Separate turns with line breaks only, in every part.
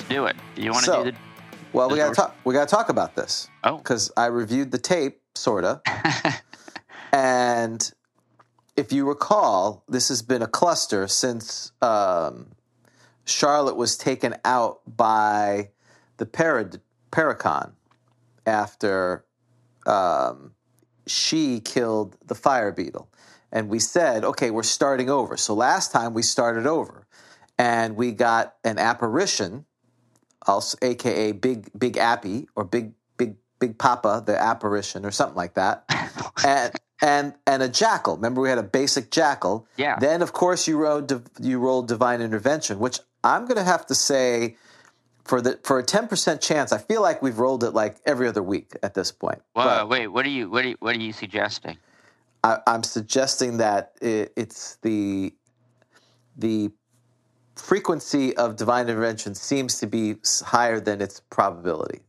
Let's do it. Do you want to
So-
do the?
Well, we got to
doors-
talk. We got to talk about this.
Oh.
because I reviewed the tape, sorta, and if you recall, this has been a cluster since um, Charlotte was taken out by the Parad- Paracon after um, she killed the fire beetle. And we said, okay, we're starting over. So last time we started over and we got an apparition, also aka Big Big Appy or Big Big Big Papa, the apparition or something like that. and and and a jackal. Remember we had a basic jackal.
Yeah.
Then of course you rolled you rolled divine intervention, which I'm going to have to say for the for a 10% chance, I feel like we've rolled it like every other week at this point.
Well,
But-
wait. What are you? What are you, What are you suggesting?
I, I'm suggesting that it, it's the the frequency of divine intervention seems to be higher than its probability.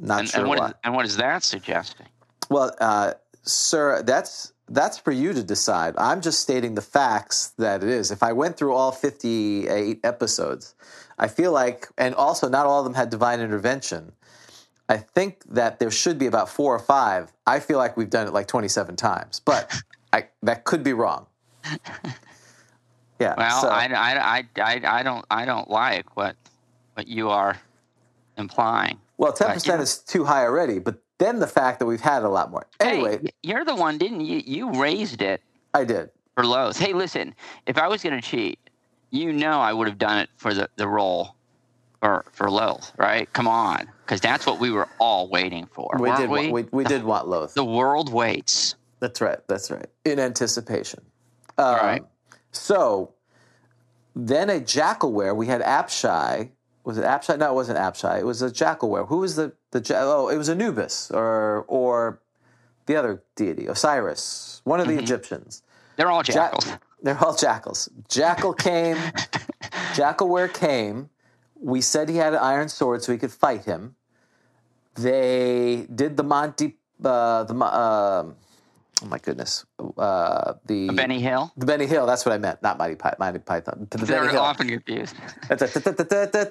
Not
And,
sure
and what
why.
is, and what is that suggesting?
well, uh, sir, that's that's for you to decide. I'm just stating the facts that it is. If I went through all 58 episodes, I feel like, and also not all of them had divine intervention. I think that there should be about four or five. I feel like we've done it like 27 times, but I, that could be wrong. Yeah.
Well,
so-
I, I, I, I, I don't I don't like what what you are implying.
well, 10%
but, you
is too high already, but then the fact that we've had a lot more. Anyway,
hey, you're the one, didn't you? You raised it
I did.
for Lowe's. Hey, listen, if I was going to cheat, you know I would have done it for the the role for for Lowe's, right? Come on, because that's what we were all waiting for.
We did,
we?
we, we did want Lolth.
the world waits.
That's right. That's right. In anticipation. Um,
right.
So then a jackalwere. We had Apshai. Was it Apshai? No, it wasn't Apshai. It was a jackalware. Who was the the? Oh, it was Anubis or or the other deity, Osiris, one of the Egyptians.
They're all
Ja-
jackals.
they're all jackals. Jackal came. Jackalwere came. We said he had an iron sword so we could fight him. They did the Monty. Uh, the um oh my goodness. Uh, the
Benny Hill.
the Benny Hill. That's what I meant. Not Mighty, Py- Monty Python. The Benny
They're
Hill.
often confused.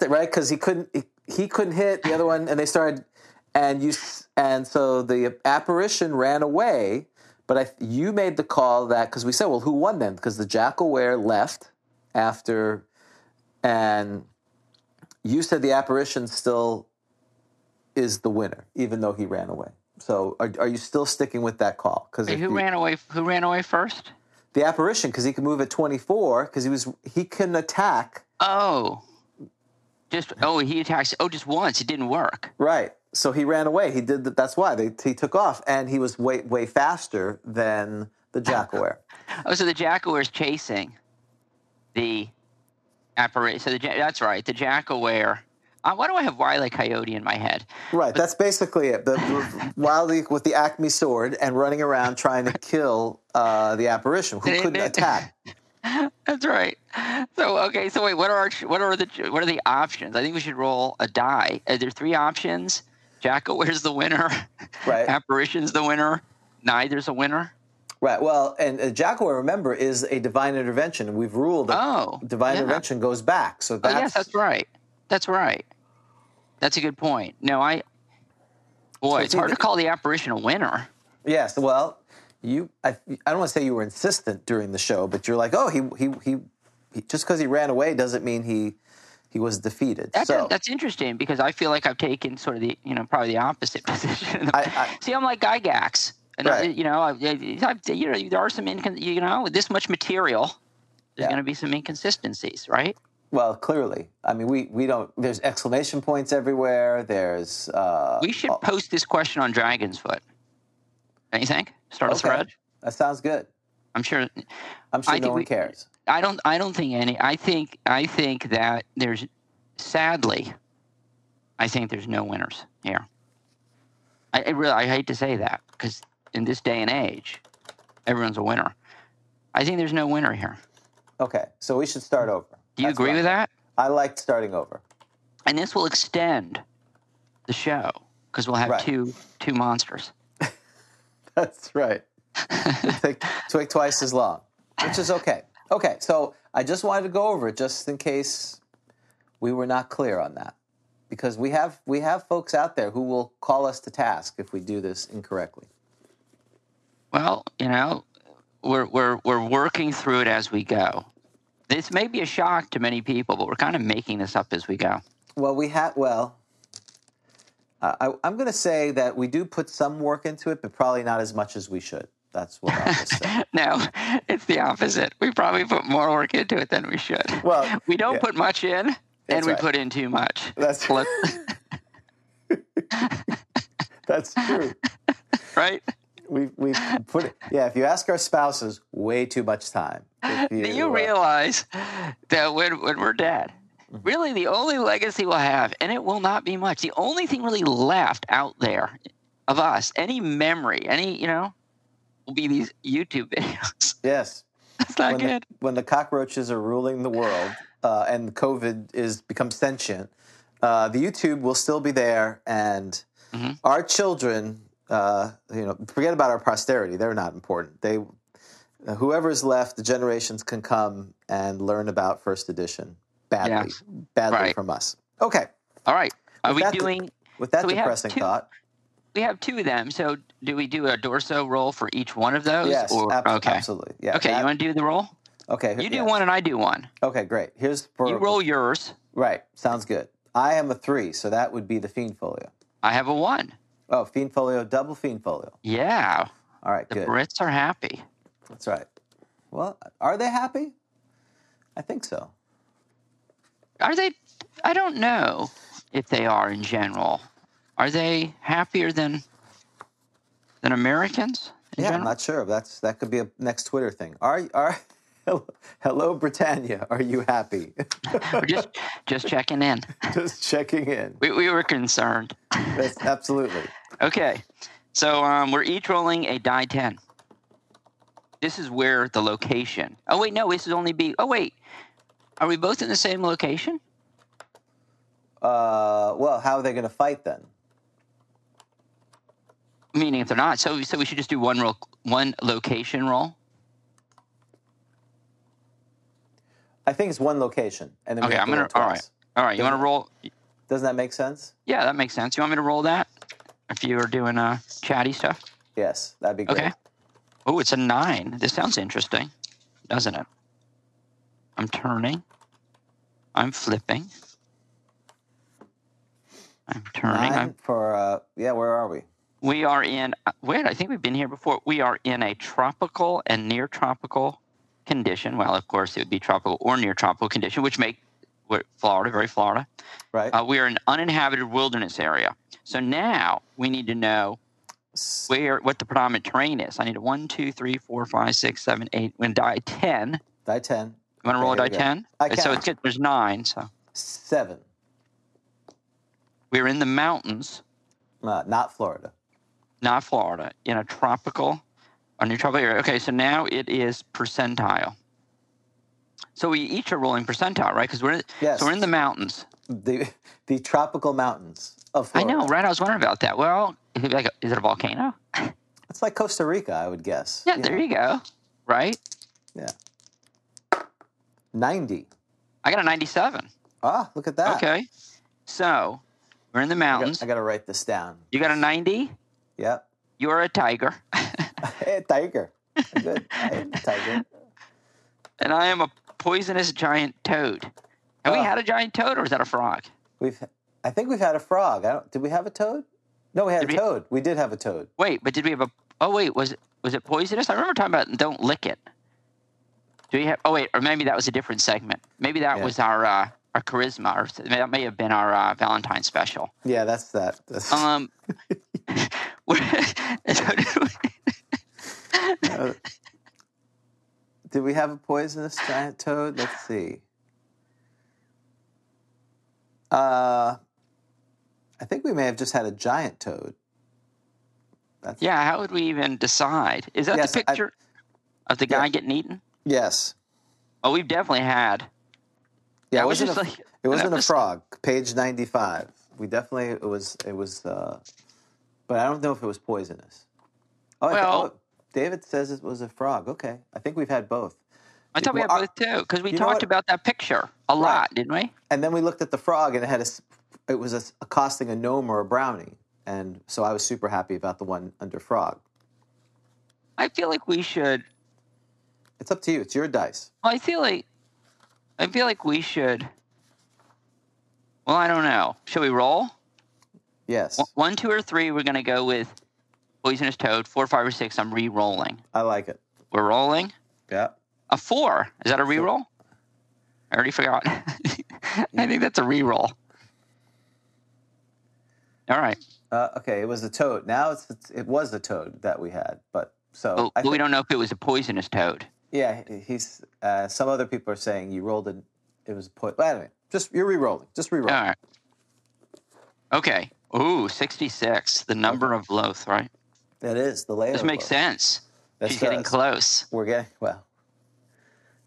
right? Because he couldn't he, he couldn't hit the other one, and they started, and you and so the apparition ran away. But I, you made the call that because we said, well, who won then? Because the Jackalwere left after, and you said the apparition still is the winner, even though he ran away. So are, are you still sticking with that call? Because
who ran away? Who ran away first?
the apparition because he could move at 24 because he was he couldn't attack
Oh, just oh he attacks. Oh, just once. It didn't work.
Right. So he ran away. He did that. That's why they, he took off, and he was way way faster than the Jackalwere.
Oh, so the Jackalwere's chasing the apparition. So the that's right. The Jackalwere. Uh, why do I have Wile E. Coyote in my head?
right. That's basically it. The, Wildly with the Acme sword and running around trying to kill uh, the apparition who couldn't attack.
That's right. So okay. So wait. What are our, what are the what are the options? I think we should roll a die. Are there three options? Jackalwere's the winner.
Right.
Apparition's the winner. Neither's a winner.
Right. Well, and uh, Jackalwere, remember, is a divine intervention, we've ruled that
Oh,
divine
yeah.
intervention goes back. So
Oh yes, that's right. That's right. That's a good point. No, I. Boy,
So
it's hard to call the apparition a winner.
Yes. Well, you. I, I don't want to say you were insistent during the show, but you're like, oh, he he he. he just because he ran away doesn't mean he he was defeated.
That's
so
that's interesting because I feel like I've taken sort of the you know probably the opposite position.
I- I-
See, I'm like Gygax, and I,
Right.
you know, I, I, I- you know, there are some incon- you know with this much material, there's
Yeah.
going to be some inconsistencies, right?
Well, clearly, I mean, we we don't. There's exclamation points everywhere. There's. Uh,
We should
oh,
post this question on Dragonsfoot. Don't you think? Start a thread.
That sounds good.
I'm sure.
I'm sure
I
no
think
one
we-
cares.
I don't. I don't think any. I think. I think that there's. Sadly, I think there's no winners here. I, I really. I hate to say that because in this day and age, everyone's a winner. I think there's no winner here.
Okay, so we should start over.
Do you
That's
agree with
I-
that?
I liked starting over.
And this will extend the show because we'll have
Right.
two two monsters.
That's right. Take, take twice as long, which is okay. Okay, so I just wanted to go over it just in case we were not clear on that, because we have we have folks out there who will call us to task if we do this incorrectly.
Well, you know, we're we're we're working through it as we go. This may be a shock to many people, but we're kind of making this up as we go.
Well, we have well. Uh, I, I'm going to say that we do put some work into it, but probably not as much as we should. That's what I'll just say.
No, it's the opposite. We probably put more work into it than we should.
Well,
we don't
yeah.
put much in, and we
right.
put in too much.
That's
Let-
that's true.
right?
We we put it. Yeah, if you ask our spouses, way too much time.
Do you realize that when, when we're dead,
Mm-hmm.
really the only legacy we'll have, and it will not be much, the only thing really left out there of us, any memory, any, you know, will be these YouTube videos.
Yes.
That's not
when the,
good.
when the cockroaches are ruling the world uh, and COVID is become sentient, uh, the YouTube will still be there, and
Mhm.
our children, uh, you know, forget about our posterity; they're not important. They, whoever's left, the generations can come and learn about First Edition badly,
Yes.
badly
Right.
from us. Okay,
All right. Are
With
we
that-
doing,
with that
So
depressing
two-
thought,
we have two of them. So do we do a dorso roll for each one of those?
yes,
Or,
ab-
okay.
absolutely, yeah.
Okay,
that-
you want to do the roll?
okay,
You do
yeah.
one and I do one.
Okay, great. Here's for
You roll yours.
Right, sounds good. I am a three, so that would be the Fiend Folio.
I have a one.
Oh, Fiend Folio, double Fiend Folio.
Yeah.
All right,
The
good.
Brits are happy.
That's right. Well, are they happy? I think so.
Are they? I don't know if they are in general. Are they happier than than Americans
Yeah, I'm not sure. That's that could be a next Twitter thing. Are are hello Britannia? Are you happy?
We're just just checking in.
Just checking in.
We, we were concerned.
That's absolutely.
Okay, so um, we're each rolling a die ten. This is where the location. Oh wait, no, this is only be. Oh wait, are we both in the same location?
Uh, well, how are they going to fight then?
Meaning, if they're not, so so we should just do one roll, one location roll.
I think it's one location, and then
Okay, I'm gonna. All right, all right. You want to roll?
Doesn't that make sense?
Yeah, that makes sense. You want me to roll that? If you are doing uh, chatty stuff.
Yes, that'd be great.
Okay. Oh, it's a nine. This sounds interesting, doesn't it? I'm turning. I'm flipping. I'm turning.
Nine
I'm,
for uh, yeah. Where are we?
we are in. uh, Wait, I think we've been here before. We are in a tropical and near tropical condition. Well, of course, it would be tropical or near tropical condition, which make Florida very Florida.
Right.
Uh, we are in an uninhabited wilderness area. So now we need to know where what the predominant terrain is. I need a one, two, three, four, five, six, seven, eight. When die ten,
Die ten.
you want to roll
Okay,
a die ten?
I
So it's good. There's nine. So
Seven.
we're in the mountains,
Uh, not Florida.
not Florida, in a tropical, a new tropical area. Okay, so now it is percentile. So we each are rolling percentile, right? Because we're in,
Yes.
so we're in the mountains.
The the tropical mountains of Florida.
I know, right? I was wondering about that. Well, is it, like a, is it a volcano?
It's like Costa Rica, I would guess.
Yeah, there you go. Right?
Yeah. Ninety.
I got a 97.
Ah, look at that.
Okay. So We're in the
I
mountains.
got, I got to write this down.
You got a 90.
Yep.
You're a tiger,
Hey, tiger. Good. Hey, tiger.
and I am a poisonous giant toad. Have we
Oh.
had a giant toad, or is that a frog?
We've. I think we've had a frog. I don't, did we have a toad? No, we had
Did
a
we-
toad. We did have a toad.
Wait, but did we have a? Oh wait, was it was it poisonous? I remember talking about don't lick it. Do we have? Oh wait, or maybe that was a different segment. Maybe that
Yeah.
was our uh, our charisma, or that may have been our uh, Valentine special.
Yeah, that's that. That's-
Um,
Uh, did we have a poisonous giant toad? Let's see. Uh, I think we may have just had a giant toad. That's,
yeah, how would we even decide? Is that
Yes,
the
I-
picture of the guy
Yeah.
getting eaten?
Yes.
Oh, we've definitely had.
Yeah, it
was
wasn't,
just
a,
like
it wasn't a frog. Page ninety-five. We definitely it was it was, uh, but I don't know if it was poisonous. Oh, I
Well-
oh, David says it was a frog. Okay, I think we've had both.
I thought we had
our-
both too, because we talked about that picture a lot, didn't we?
And then we looked at the frog, and it had a, it was a, accosting a gnome or a brownie, and so I was super happy about the one under frog.
I feel like we should.
It's up to you. It's your dice.
Well, I feel like I feel like we should. Well, I don't know. Should we roll?
Yes,
One, two, or three? We're gonna go with poisonous toad. Four, five, or six. I'm re-rolling.
I like it.
We're rolling.
Yeah.
A four. Is that a re-roll? I already forgot. I think that's a re-roll. All right.
Uh, okay, it was a toad. Now it's, it's it was a toad that we had, but so I
but we don't know if it was a poisonous toad.
Yeah, he's. Uh, some other people are saying you rolled it. It was put. Well, anyway, just you're re-rolling. Just re-roll.
All right. Okay. Ooh, 66. The number of Lolth, right?
That is the layer.
This makes sense.
That
She's getting close.
We're getting well.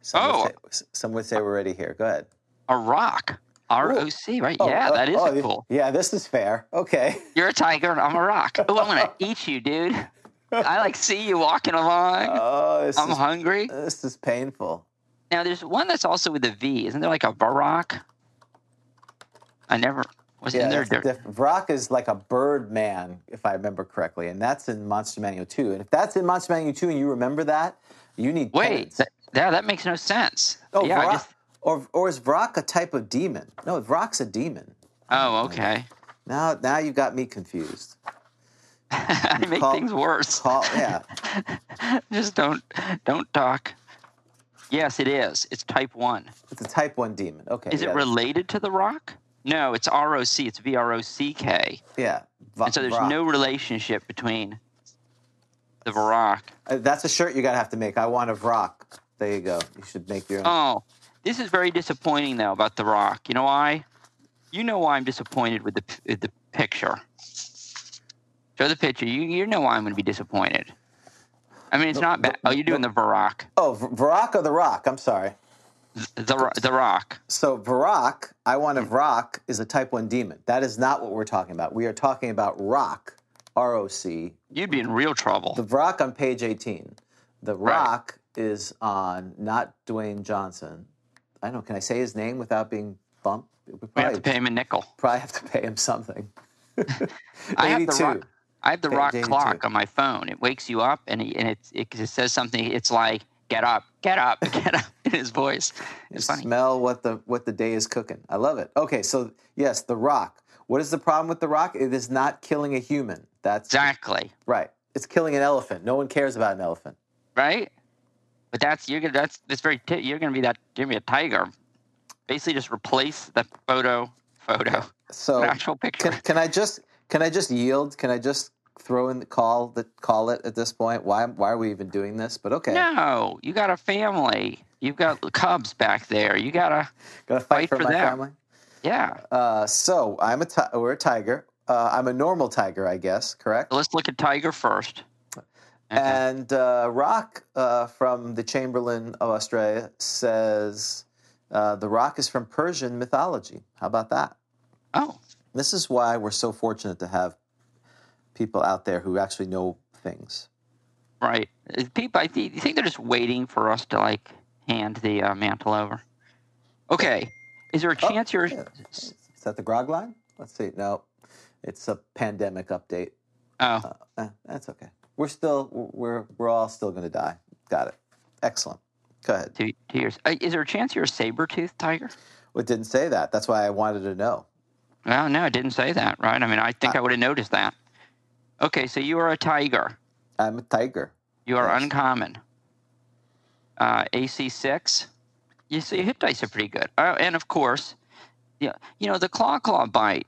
Some
Oh.
would say, some would say we're already here. Go ahead.
A roc. R O C, right?
Oh,
yeah,
uh,
that is
oh,
cool.
Yeah, this is fair. Okay.
You're a tiger and I'm a roc. Oh, I'm gonna eat you, dude. I like see you walking along.
Oh,
I'm
is
hungry.
this is painful.
Now there's one that's also with a V. Isn't there like a Vrock? I never was
Yeah,
there.
diff- Vrock is like a bird man, if I remember correctly, and that's in Monster Manual 2. And if that's in Monster Manual 2 and you remember that, you need
Wait, that, yeah, that makes no sense.
Oh,
yeah,
Vrock,
just,
or or is Vrock a type of demon? No, Vrock's a demon.
oh, okay.
Now, now you got me confused.
I make
Call-
things worse.
Call, yeah,
Just don't don't talk. Yes, it is. It's type one.
it's a type one demon. Okay,
Is
yeah,
it related to the roc? No, it's R O C. It's V R O C K.
Yeah, Va-
And so there's no relationship between the Vrock.
Uh, That's a shirt you gotta have to make. I want a Vrock. There you go. You should make your own.
Oh, this is very disappointing though about the Roc. You know why? You know why I'm disappointed with the with the picture. Show the picture. You you know why I'm going to be disappointed. I mean, it's not bad. Oh, you're doing the Vrock.
Oh, V- Vrock or the Roc? I'm sorry.
The the Roc.
So Vrock, I want a Vrock is a type one demon. That is not what we're talking about. We are talking about Roc, R O C.
You'd be in real trouble.
The Vrock on page 18. The
Right.
Rock is on not Dwayne Johnson. I don't know. Can I say his name without being bumped? We
We have to pay him a nickel.
probably have to pay him something.
I have the rock. I have the rock clock on my phone. It wakes you up, and it, and it, it, it says something. It's like, "Get up, get up, get up." In his voice, it's funny.
Smell what the what the day is cooking. I love it. Okay, so yes, the Roc. What is the problem with the Roc? It is not killing a human. That's
Exactly.
right. It's killing an elephant. No one cares about an elephant.
right? But that's you're gonna that's that's very t- you're gonna be that you're gonna be a tiger. Basically, just replace the photo photo
So
actual picture.
can, can I just can I just yield? Can I just throw in the call that call it at this point? Why why are we even doing this? But okay,
No, you got a family. You've got the cubs back there. You gotta
gotta fight,
fight
for,
for
my
them.
family.
yeah.
Uh, so I'm a ti- we're a tiger. Uh, I'm a normal tiger, I guess. Correct.
Let's look at tiger first. Okay.
And uh, Rock uh, from the Chamberlain of Australia says uh, the roc is from Persian mythology. How about that?
oh,
This is why we're so fortunate to have people out there who actually know things.
right. People, I think, you think they're just waiting for us to like hand the uh, mantle over? Okay. Is there a
Oh,
chance you're?
yeah. Is that the grog line? Let's see. No. It's a pandemic update.
Oh,
Uh, eh, that's okay. We're still we're we're all still going to die. Got it. Excellent. Go ahead.
two, two years. Uh, is there a chance you're a saber-toothed tiger?
Well, it didn't say that. That's why I wanted to know.
Well, no, it didn't say that, right? I mean, I think I, would have noticed that. Okay, so you are a tiger.
I'm a tiger.
You are
Yes.
uncommon. Uh, AC six. You see, your hit dice are pretty good. Uh, and of course, yeah, you know the claw claw bite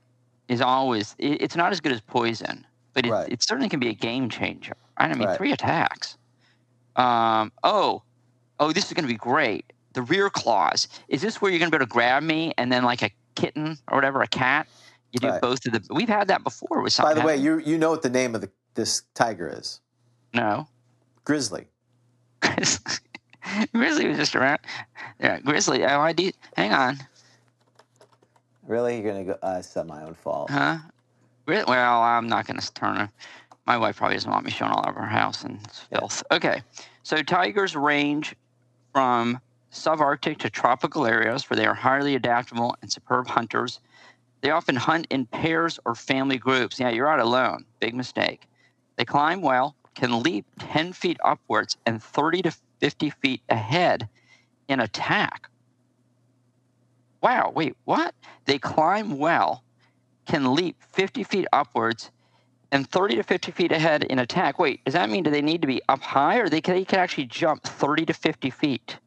is always. It, it's not as good as poison, but it,
Right.
it certainly can be a game changer. I mean,
Right.
three attacks. Um. Oh, oh, this is going to be great. The rear claws. Is this where you're going to be able to grab me and then like a kitten or whatever, a cat? You do
Right.
both of the. We've had that before with
By the way, you you know what the name of the, this tiger is?
no.
Grizzly.
Grizzly was just around. Yeah, Grizzly. Oh, I do. Hang on,
Really? You're going to go? Uh, it's not my own fault.
huh? Well, I'm not going to turn her. My wife probably doesn't want me showing all over her house and it's filth. Okay, so tigers range from subarctic to tropical areas where they are highly adaptable and superb hunters. They often hunt in pairs or family groups. Yeah, you're out alone. Big mistake. They climb well, can leap 10 feet upwards and 30 to 50 feet ahead in attack. Wow, wait, what? They climb well, can leap 50 feet upwards and 30 to 50 feet ahead in attack. Wait, does that mean do they need to be up high or they can, they can actually jump 30 to 50 feet?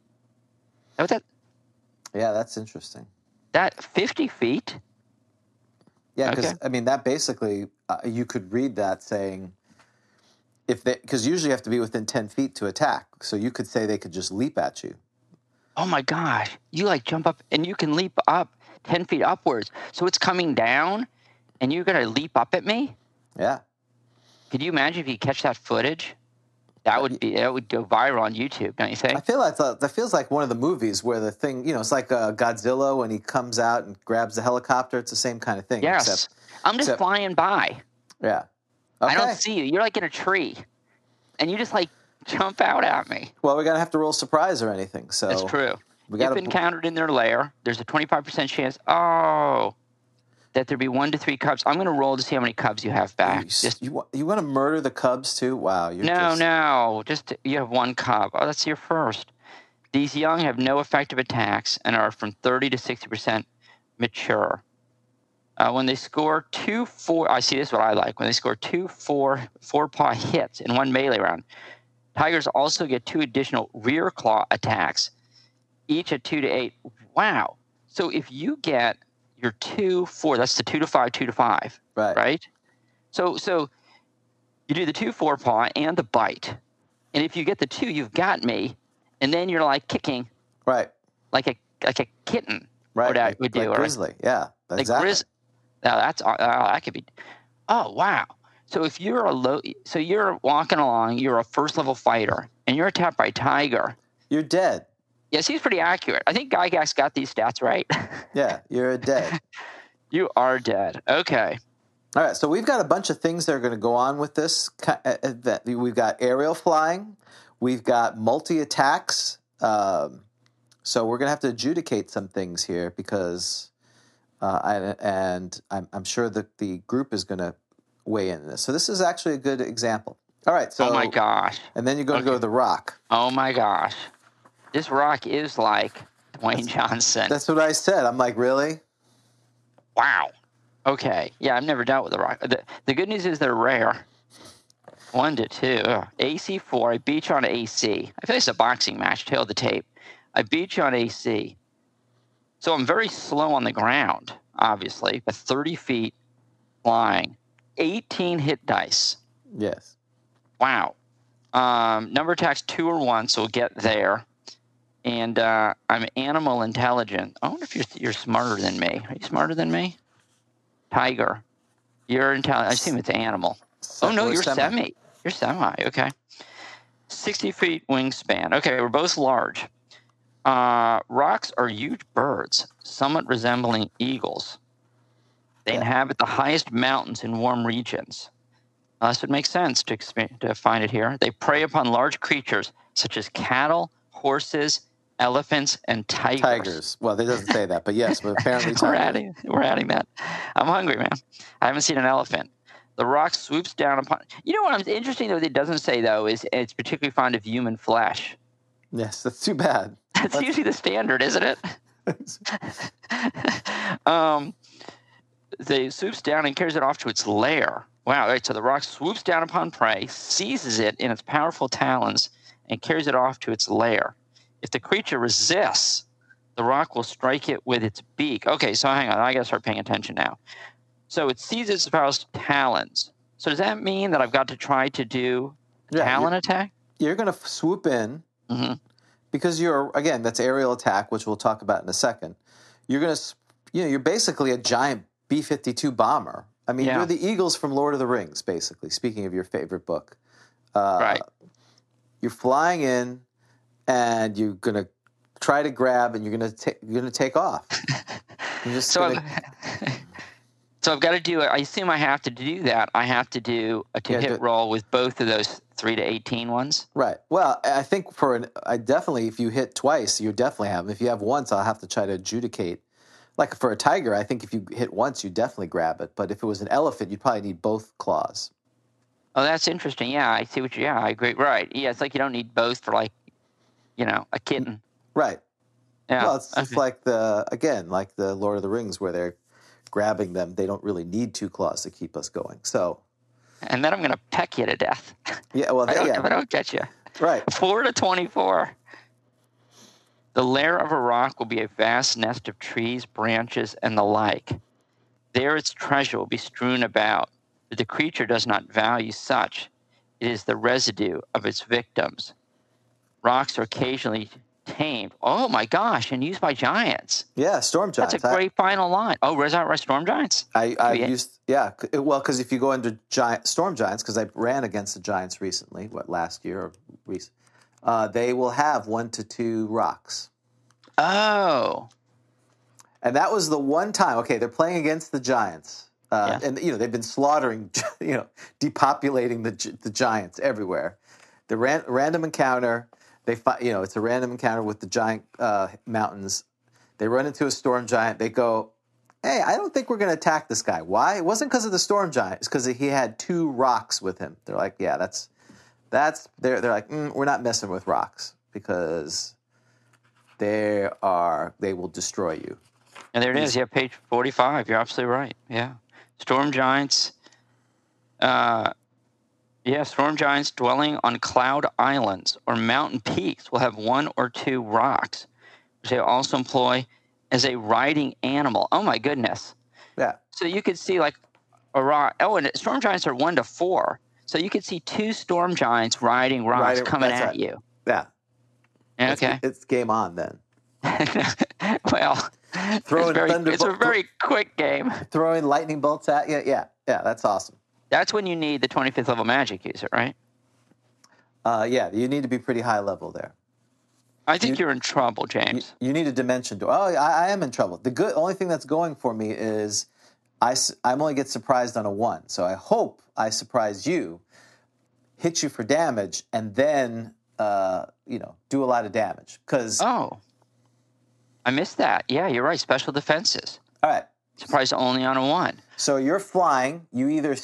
That,
Yeah, that's interesting.
that 50 feet?
Yeah, because
Okay.
I mean that basically uh, you could read that saying if they because usually you have to be within ten feet to attack, so you could say they could just leap at you.
Oh my gosh. You like jump up and you can leap up 10 feet upwards. So it's coming down and you're going to leap up at me?
Yeah,
Could you imagine if you catch that footage? That would be that would go viral on YouTube, don't you think?
I feel like that, that feels like one of the movies where the thing you know it's like uh, Godzilla when he comes out and grabs the helicopter. It's the same kind of thing.
Yes.
Except,
I'm just
except-
flying by.
yeah. Okay.
I don't see you. You're like in a tree. And you just like jump out at me.
well, we're gonna have to roll surprise or anything. So
That's true.
We got
encountered in their lair, there's a 25% chance, oh, that there be one to three cubs. I'm going to roll to see how many cubs you have back.
You,
Just
you, you want to murder the Cubs too? Wow. You're
No,
just,
no. Just you have one cub. Oh, that's your first. These young have no effective attacks and are from 30 to 60 percent mature. Uh, when they score two, four, I see this is what I like. When they score two, four, four paw hits in one melee round, tigers also get two additional rear claw attacks, each at two to eight. Wow. So if you get your two, four, that's the two to five, two to five
Right.
right? So so you do the two four paw and the bite, and if you get the two, you've got me, and then you're like kicking
Right.
like a like a kitten
Right.
would, I,
like,
would do,
like
or
grizzly. Yeah.
like
exactly.
grizz. Now that's uh, that could be. Oh wow! So if you're a low, so you're walking along, you're a first level fighter, and you're attacked by tiger.
You're dead.
Yes, he's pretty accurate. I think Gygax got these stats right.
Yeah. You're dead.
you are dead. Okay.
All right, so we've got a bunch of things that are going to go on with this uh, event. We've got aerial flying, we've got multi attacks. Um, so we're going to have to adjudicate some things here because, uh, I, and I'm, I'm sure that the group is going to weigh in on this. So this is actually a good example. All right, so
oh my gosh.
and then you're going to go to the rock.
Oh my gosh. This roc is like Dwayne Johnson.
That's what I said. I'm like, really?
Wow. Okay. Yeah, I've never dealt with the roc. The, the good news is they're rare. One to two. Ugh. AC4. I beat you on AC. I feel like it's a boxing match. Tail the tape. I beat you on AC. So I'm very slow on the ground, obviously, but 30 feet flying. 18 hit dice.
Yes.
Wow. Um, number attacks two or one, so we'll get there. And uh, I'm animal intelligent. I wonder if you're, you're smarter than me. Are you smarter than me? Tiger. You're intelligent. I assume it's animal. Oh, no, you're semi. You're semi. Okay. 60 feet wingspan. Okay, we're both large. Uh, rocs are huge birds, somewhat resembling eagles. They
Yeah.
inhabit the highest mountains in warm regions. So it makes sense to, exp- to find it here. They prey upon large creatures such as cattle, horses, elephants, and tigers.
Tigers. Well, it doesn't say that, but yes, but apparently
we're adding we're adding that. I'm hungry, man. I haven't seen an elephant. The roc swoops down upon. You know what? I'm interesting though. That it doesn't say though is it's particularly fond of human flesh.
Yes, that's too bad.
That's usually the standard, isn't it? um, they swoops down and carries it off to its lair. Wow! Right, so the roc swoops down upon prey, seizes it in its powerful talons, and carries it off to its lair. If the creature resists, the roc will strike it with its beak. Okay, so hang on, I gotta start paying attention now. So it seizes its powerful talons. So does that mean that I've got to try to do
Yeah,
talon attack?
You're going to swoop in
hmm
because you're again that's aerial attack, which we'll talk about in a second. You're going to, you know, you're basically a giant B-52 bomber. I mean,
Yeah.
you're the Eagles from Lord of the Rings, basically. Speaking of your favorite book, uh,
Right.
You're flying in, and you're going to try to grab, and you're going to ta- you're to take off.
So
gonna,
I've, so I've got to do it. I assume I have to do that. I have to do a two
Yeah,
hit
do-
roll with both of those three to eighteen ones.
Right. Well, I think for an, I definitely, if you hit twice, you definitely have. 'em. If you have once, I'll have to try to adjudicate. Like for a tiger, I think if you hit once, you definitely grab it. But if it was an elephant, you'd probably need both claws.
Oh, that's interesting. Yeah, I see what you. Yeah, I agree. Right. Yeah, it's like you don't need both for like, you know, a kitten.
Right.
Yeah.
Well, it's
okay.
like the again, like the Lord of the Rings, where they're grabbing them. They don't really need two claws to keep us going. So
and then I'm going to peck you to death.
yeah, well,
If I
yeah,
if I don't get you.
right.
Four to twenty-four. The lair of a roc will be a vast nest of trees, branches, and the like. There its treasure will be strewn about, but the creature does not value such. It is the residue of its victims. Rocs are occasionally tamed. Oh my gosh, and used by giants.
Yeah, storm giants.
That's a great final line. Oh, is that right? Storm giants?
I, I used yeah well because if you go into giant storm giants because I ran against the giants recently what last year or recent uh, they will have one to two rocs
Oh,
and that was the one time okay they're playing against the giants uh,
Yeah.
and you know they've been slaughtering you know depopulating the the giants everywhere the ran, random encounter they fi- you know it's a random encounter with the giant uh, mountains they run into a storm giant they go hey, I don't think we're going to attack this guy. Why? It wasn't because of the storm giant. It's because he had two rocs with him. They're like, yeah, that's that's they're they're like, mm, we're not messing with rocs because they are they will destroy you.
and there it is. Yeah, page 45. You're absolutely right. Yeah. Storm giants. Uh, yeah, storm giants dwelling on cloud islands or mountain peaks will have one or two rocs, which they also employ as a riding animal. Oh, my goodness.
Yeah,
So you could see like a roc. Oh, and storm giants are one to four. So you could see two storm giants riding rocs
Riding-
coming at
right.
you.
yeah. It's-
Okay.
it's, game on then.
well,
Throwing
it's, very, it's a very quick game.
Throwing lightning bolts at you. Yeah, yeah, that's awesome.
That's when you need the 25th level magic user, right?
Uh, yeah, you need to be pretty high level there.
I think
You-
you, are in trouble, James.
you need a dimension door. Oh, I, I am in trouble. The good only thing that's going for me is i'm only get surprised on a one. So I hope I surprise you, hit you for damage, and then uh, you know do a lot of damage. Because
oh, I missed that. Yeah, you're right. Special defenses.
all right,
Surprised only on a one.
so you're flying. You either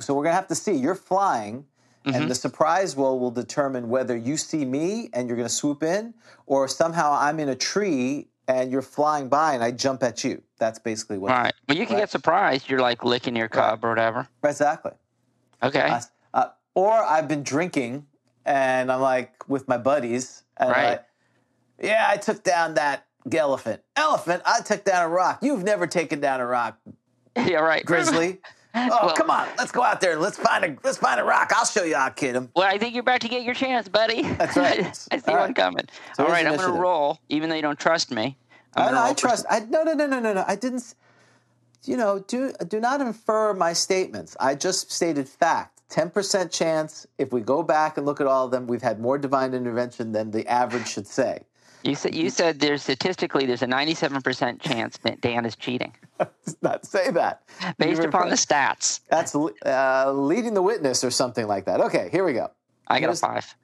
so we're gonna have to see. You're flying. And the surprise roll will determine whether you see me and you're going to swoop in, or somehow I'm in a tree and you're flying by and I jump at you. That's basically what.
Right. Well, you can
Right.
get surprised. You're like licking your cub or whatever.
Exactly.
Okay.
Uh, uh, or I've been drinking and I'm like with my buddies. And
Right.
I, yeah, I took down that elephant. Elephant, I took down a roc. You've never taken down a roc,
yeah, right.
Grizzly. Oh,
Well-
come on, let's go out there and let's find a let's find a roc. I'll show you how to kid him.
Well, I think you're about to get your chance, buddy.
That's right.
I see
All
one
right.
coming.
So
All right, I'm going to roll, even though you don't trust me. I'm
I, I trust. I no no no no no no. I didn't. You know, do do not infer my statements. I just stated fact. Ten percent chance. If we go back and look at all of them, we've had more divine intervention than the average should say.
You said you said there's statistically there's a 97% chance that Dan is cheating
not say that.
based upon the stats.
That's uh, leading the witness or something like that. Okay, here we go.
I got a five.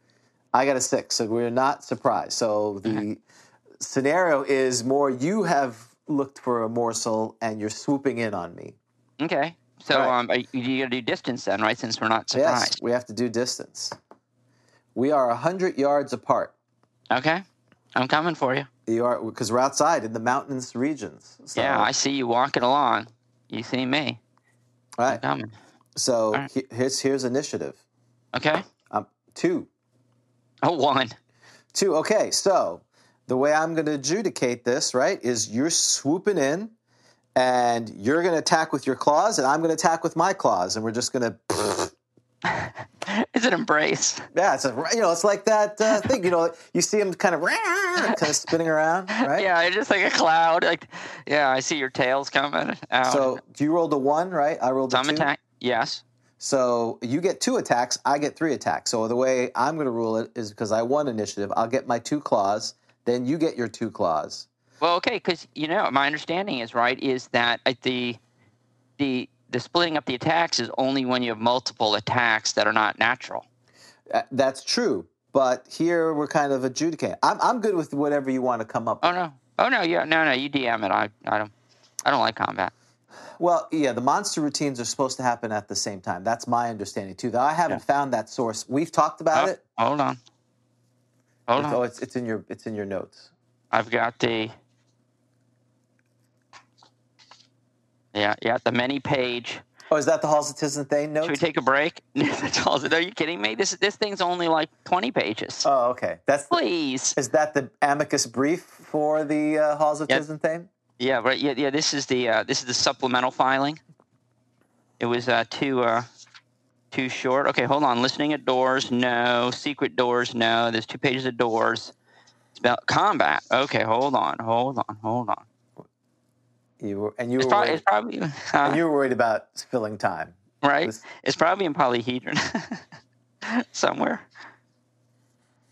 I got a six, so we're not surprised. So the scenario is more you have looked for a morsel and you're swooping in on me.
Okay. So
Right.
um, you, got to do distance then, right? Since we're not
Yes,
surprised.
we have to do distance. We are a hundred yards apart.
Okay. I'm coming for you.
You are because we're outside in the mountainous regions. So,
Yeah, I see you walking along. You see me.
all
I'm
right.
coming.
So
right.
he- here's here's initiative.
Okay.
Um, two,
Oh, one.
two. Okay, so the way I'm going to adjudicate this, right, is you're swooping in, and you're going to attack with your claws, and I'm going to attack with my claws, and we're just going to.
It's an embrace.
Yeah, it's a, you know, it's like that uh, thing. You know, you see him kind of kind of spinning around, right?
Yeah, it's just like a cloud. Like, yeah, I see your tails coming out.
So you rolled a one, right? I rolled a
some
two.
attack. Yes.
So you get two attacks, I get three attacks. So the way I'm going to rule it is because I won initiative, I'll get my two claws, then you get your two claws.
Well, okay, because you know my understanding is right is that the the the splitting up the attacks is only when you have multiple attacks that are not natural.
Uh, That's true, but here we're kind of adjudicating. I'm I'm good with whatever you want to come up.
Oh
with.
no. Oh no. Yeah. No. No. You DM it. I. I don't. I don't like combat.
Well, yeah, the monster routines are supposed to happen at the same time. That's my understanding too. Though I haven't
Yeah.
found that source. We've talked about
Oh,
it.
hold on. Hold
It's, oh, it's it's in your it's in your notes.
I've got the. Yeah. Yeah. The many page.
Oh, is that the Halls of Tizun Thane notes?
Should we take a break? Are you kidding me? This this thing's only like twenty pages.
oh, okay. That's the,
Please.
is that the amicus brief for the uh, Halls of
Yeah. Yeah, right. Yeah, yeah. This is the uh, this is the supplemental filing. It was uh, too uh, too short. Okay, hold on. Listening at doors, no. Secret doors, no. There's two pages of doors. It's about combat. Okay, hold on, hold on, hold on.
You were, and you
It's
were
probably,
worried,
probably
and
uh,
you were worried about filling time.
right.
this-
It's probably in polyhedron somewhere.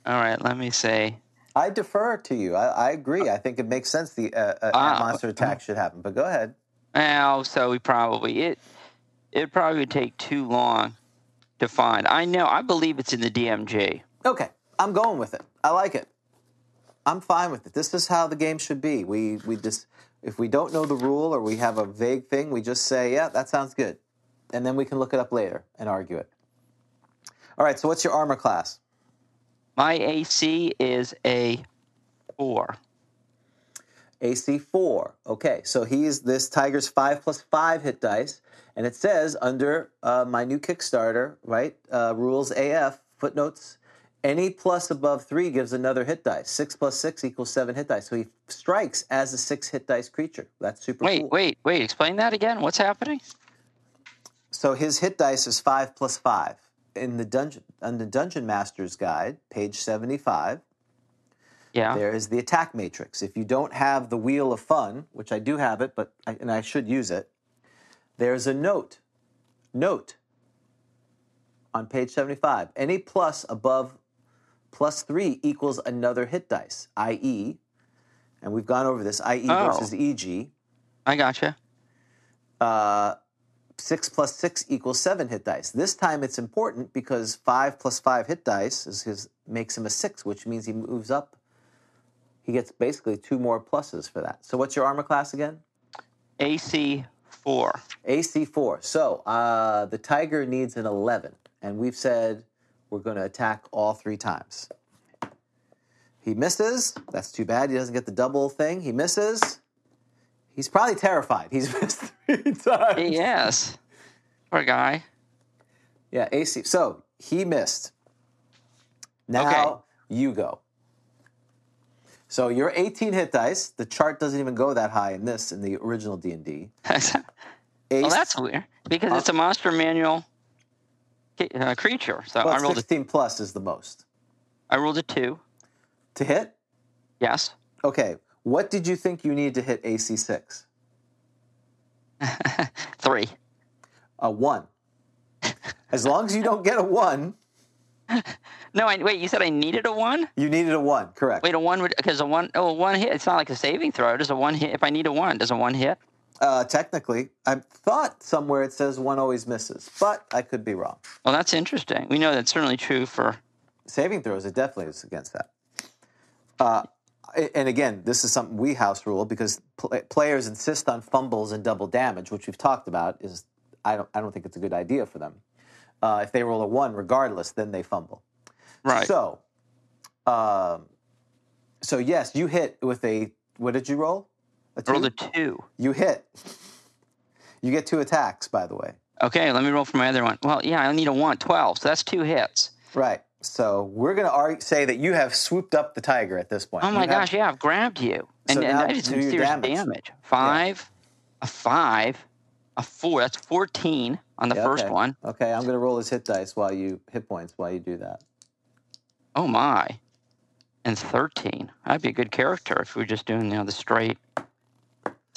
All right, let me say.
I defer to you. I, I agree. I think it makes sense the uh, uh,
Ah,
monster attack should happen. But go ahead.
Well, so we probably it it probably would take too long to find. I know. I believe it's in the DMG.
Okay, I'm going with it. I like it. I'm fine with it. This is how the game should be. We we just if we don't know the rule or we have a vague thing, we just say, "Yeah, that sounds good," and then we can look it up later and argue it. All right. So what's your armor class?
My AC is a four.
AC four. Okay, so he's this Tiger's five plus five hit dice, and it says under uh, my new Kickstarter, right? Uh, rules AF footnotes. Any plus above three gives another hit dice. Six plus six equals seven hit dice. So he strikes as a six hit dice creature. That's super
Wait,
cool.
wait, wait. wait. Explain that again. What's happening?
So his hit dice is five plus five. In the dungeon, on the Dungeon Master's Guide, page seventy-five,
Yeah.
There is the attack matrix. If you don't have the wheel of fun, which I do have it, but I, and I should use it, there's a note. Note on page 75. Any plus above plus three equals another hit dice, i.e., and we've gone over this, i.e.
Oh.
versus EG.
I gotcha.
Uh, six plus six equals seven hit dice. This time it's important because five plus five hit dice is his makes him a six, which means he moves up. He gets basically two more pluses for that. So what's your armor class again?
AC four.
AC four. So uh, the tiger needs an eleven, and we've said we're going to attack all three times. He misses. That's too bad. He doesn't get the double thing. He misses. He's probably terrified. He's missed three times.
Yes. Poor guy.
Yeah, AC. So he missed. Now you go. So you're 18 hit dice. The chart doesn't even go that high in this in the original D and D.
well, that's weird because it's uh, a monster manual uh, creature. So I rolled a,
16 plus is the most
I rolled a two.
to hit.
Yes.
Okay, what did you think you need to hit AC six?
Three.
A one. As long as you don't get a one,
No, I, wait. You said I needed a one.
you needed a one. Correct.
Wait, a one would because a one oh a one hit. It's not like a saving throw. Does a one hit? If I need a one, does a one hit?
Uh, technically, I thought somewhere it says one always misses, but I could be wrong.
Well, that's interesting. We know that's certainly true for.
saving throws, it definitely is against that. Uh, and again, this is something we house rule because pl- players insist on fumbles and double damage, which we've talked about. Is I don't I don't think it's a good idea for them. Uh, if they roll a one, regardless, then they fumble.
Right.
So, um, so yes, you hit with a. What did you roll? A
Roll
two?
the two.
You hit. You get two attacks, by the way.
Okay, let me roll for my other one. Well, yeah, I need a one, 12, so that's two hits.
Right. So we're going to argue, say that you have swooped up the tiger at this point.
Oh my
You have-
gosh, yeah, I've grabbed you. And,
So
and that is some serious
damage.
damage. Five, a five, a four. That's 14 on the
Yeah,
first
okay.
one.
Okay, I'm going to roll his hit dice while you hit points while you do that.
Oh my. And 13. That'd be a good character if we were just doing you know, the straight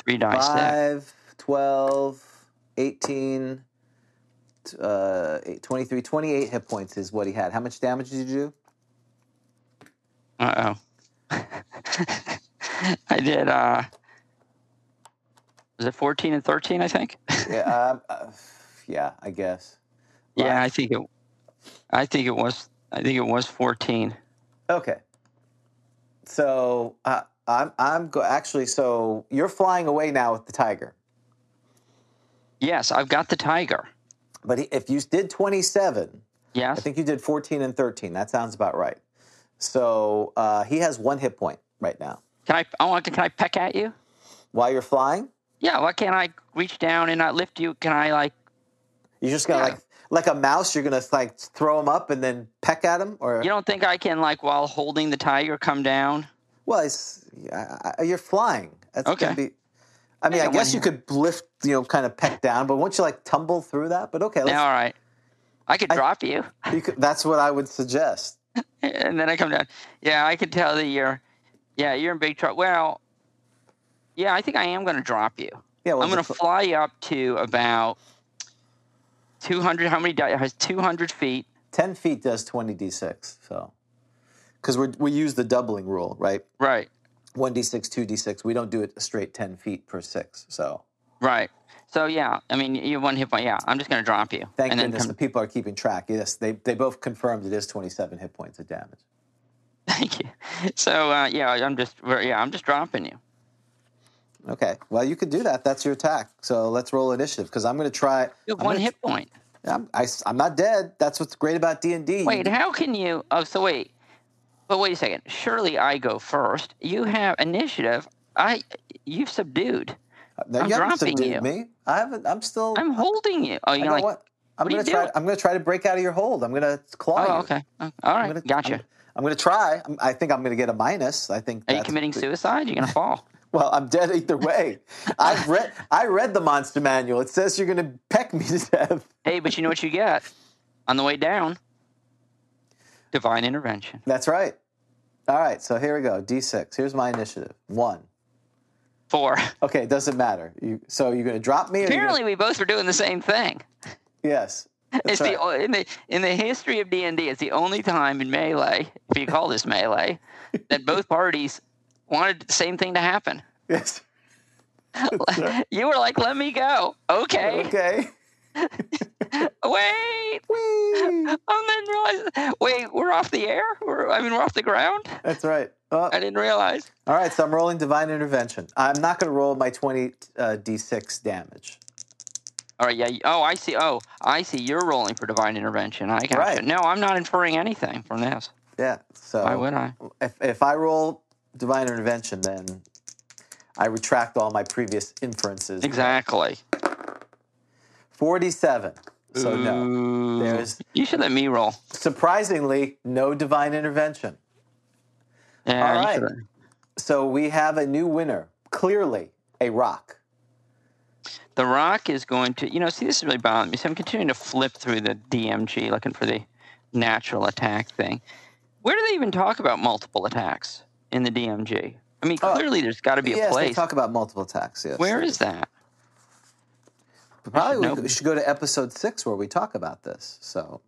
three dice set.
5, 12, 18, uh, 23, 28 hit points is what he had. How much damage did you do?
Uh oh. I did, uh, was it 14 and 13, I think?
Yeah, uh, uh, yeah, I guess.
yeah, I think it, I think it was, I think it was 14.
Okay. So uh, I'm I'm go- actually so you're flying away now with the tiger.
Yes, I've got the tiger.
But he, if you did 27,
Yes.
I think you did 14 and 13. That sounds about right. So uh, he has one hit point right now.
Can I? Oh, can I peck at you?
While you're flying,
Yeah. Why can't I reach down and not lift you? Can I like?
you're just gonna
Yeah.
like like a mouse. You're gonna like throw him up and then peck at him, or
You don't think I can like while holding the tiger come down?
Well, it's, I, I, you're flying. That's
Okay.
gonna be. I mean,
Yeah,
I guess you could lift, you know, kind of peck down, but won't you like tumble through that? But okay, let's,
Yeah, all right. I could
I-
drop you,
you could, that's what I would suggest.
and then I come down. Yeah, I can tell that you're. Yeah, you're in big trouble. Well, yeah, I think I am going to drop you.
Yeah, well,
I'm going to fly up to about 200. How many? Has 200 feet?
10 feet does 20 d6 so because we we use the doubling rule right
Right.
1d6 2d6 we don't do it straight 10 feet per six so
Right. So yeah, I mean, you one hit point. Yeah, I'm just going to drop you.
thank
and
goodness
come,
the people are keeping track yes they, they both confirmed it is 27 hit points of damage
Thank you. So uh, yeah, I'm just yeah, I'm just dropping you.
okay well you could do that that's your attack so let's roll initiative because i'm going to try
You have one hit point.
I'm, I, am not dead that's what's great about d&d
Wait, how can you? Oh, so wait. But wait a second. Surely I go first. You have initiative. I you've subdued.
no,
I'm
you haven't
dropping
subdued
you.
me i haven't i'm still
I'm holding you. Oh, you're
know
like.
what i'm
what are
going to
you
try
doing?
i'm going to try to break out of your hold i'm going to claw oh, you
Oh, okay. Oh, All right.
Gonna,
gotcha.
I'm, I'm gonna try. I'm, I think I'm gonna get a minus. I think.
Are you committing suicide? You're gonna fall.
Well, I'm dead either way. I've read. I read the monster manual. It says you're gonna peck me to death.
hey, but you know what you get on the way down? Divine intervention.
That's right. All right. So here we go. D6. Here's my initiative. One.
Four.
Okay. It doesn't matter. You. So you're gonna drop me? Or gonna-
Apparently, we both were doing the same thing.
yes.
It's
right.
the in the in the history of D and D. It's the only time in melee, if you call this melee, that both parties wanted the same thing to happen.
Yes. right.
You were like, "Let me go." Okay.
Okay.
Wait.
Whee!
I didn't realize. Wait, we're off the air. We're, I mean, we're off the ground.
That's right. Oh,
I didn't realize.
all right. So I'm rolling divine intervention. I'm not gonna roll my 20 uh, d6 damage.
All right. Yeah. Oh, I see. Oh, I see. You're rolling for divine intervention. I got
Right.
No, I'm not inferring anything from this.
Yeah. So
Why would I?
if, if I roll divine intervention, then I retract all my previous inferences.
Exactly.
47. So no. There's
You should let me roll.
surprisingly no divine intervention.
Yeah.
All
you
right.
shoulda-
So we have a new winner. Clearly a roc.
The Roc is going to, you know, see, this is really bothering me. So I'm continuing to flip through the DMG looking for the natural attack thing. Where do they even talk about multiple attacks in the DMG? I mean,
Oh,
clearly there's got to be a
yes, they
place.
talk about multiple attacks. Yes.
Where is that?
Probably
should
we should go to episode six where we talk about this. So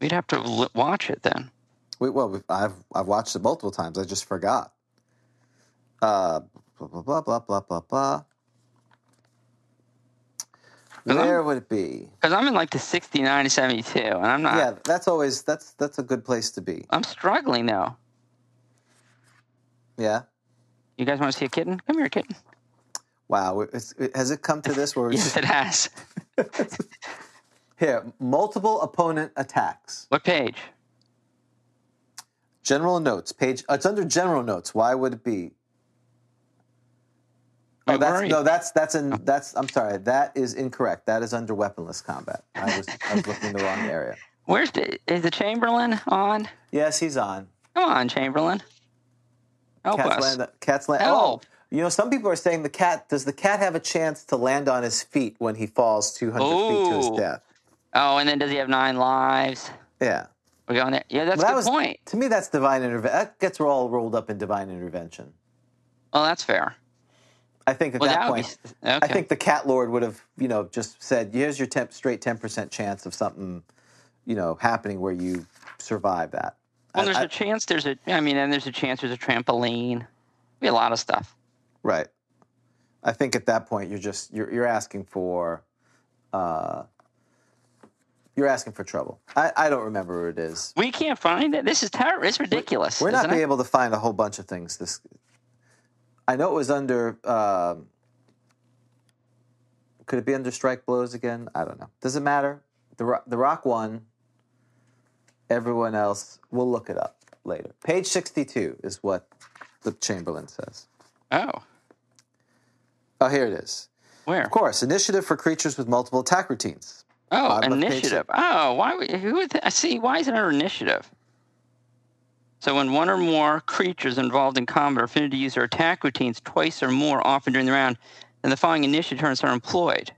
We'd have to l- watch it then.
we, well, we, I've I've watched it multiple times. I just forgot. Uh, blah blah blah blah blah blah blah.
Well, I'm-
Where would it be?
Because I'm in like the 69 to 72, and I'm not.
yeah, that's always that's that's a good place to be.
I'm struggling though.
Yeah.
You guys want to see a kitten? Come here, kitten.
Wow. It's, has it come to this where
Yes, it has.
here multiple opponent attacks?
What page?
General notes page. It's under general notes. Why would it be? Oh,
Wait, where
that's no. That's that's in that's. I'm sorry. That is incorrect. That is under weaponless combat. I was I was looking in the wrong area.
Where's the is the Chamberlain on?
Yes, he's on.
Come on, Chamberlain. Help
Cat's
us.
land. Cat's land.
Help.
Oh, you know, some people are saying the cat. Does the cat have a chance to land on his feet when he falls 200 feet to his death?
Oh, and then does he have nine lives?
Yeah.
We're going there. Yeah, that's
Well,
a
that
good
was-
point.
To me, that's divine intervention. That gets all rolled up in divine intervention.
Well, that's fair.
I think at
Well,
that
that
point,
be okay.
I think the cat lord would have, you know, just said, "Here's your temp, straight ten percent chance of something, you know, happening where you survive that."
well,
I-
there's
I-
a chance. There's a. I mean, and there's a chance. There's a trampoline. Be a lot of stuff.
Right. I think at that point, you're just you're you're asking for, uh, you're asking for trouble. I, I don't remember where it is.
We can't find it. This is terrible. It's ridiculous.
We're not be
it?
able to find a whole bunch of things. This, I know it was under. Um, could it be under strike blows again? I don't know. Does it matter? The the Roc won. Everyone else, we'll look it up later. Page sixty-two is what the Chamberlain says.
Oh,
Oh, here it is.
where?
Of course, initiative for creatures with multiple attack routines.
Oh,
Bottom
initiative. Oh, why? would- Who would? th- I see. Why is it under initiative? So when one or more creatures involved in combat are permitted to use their attack routines twice or more often during the round, then the following initiative turns are employed.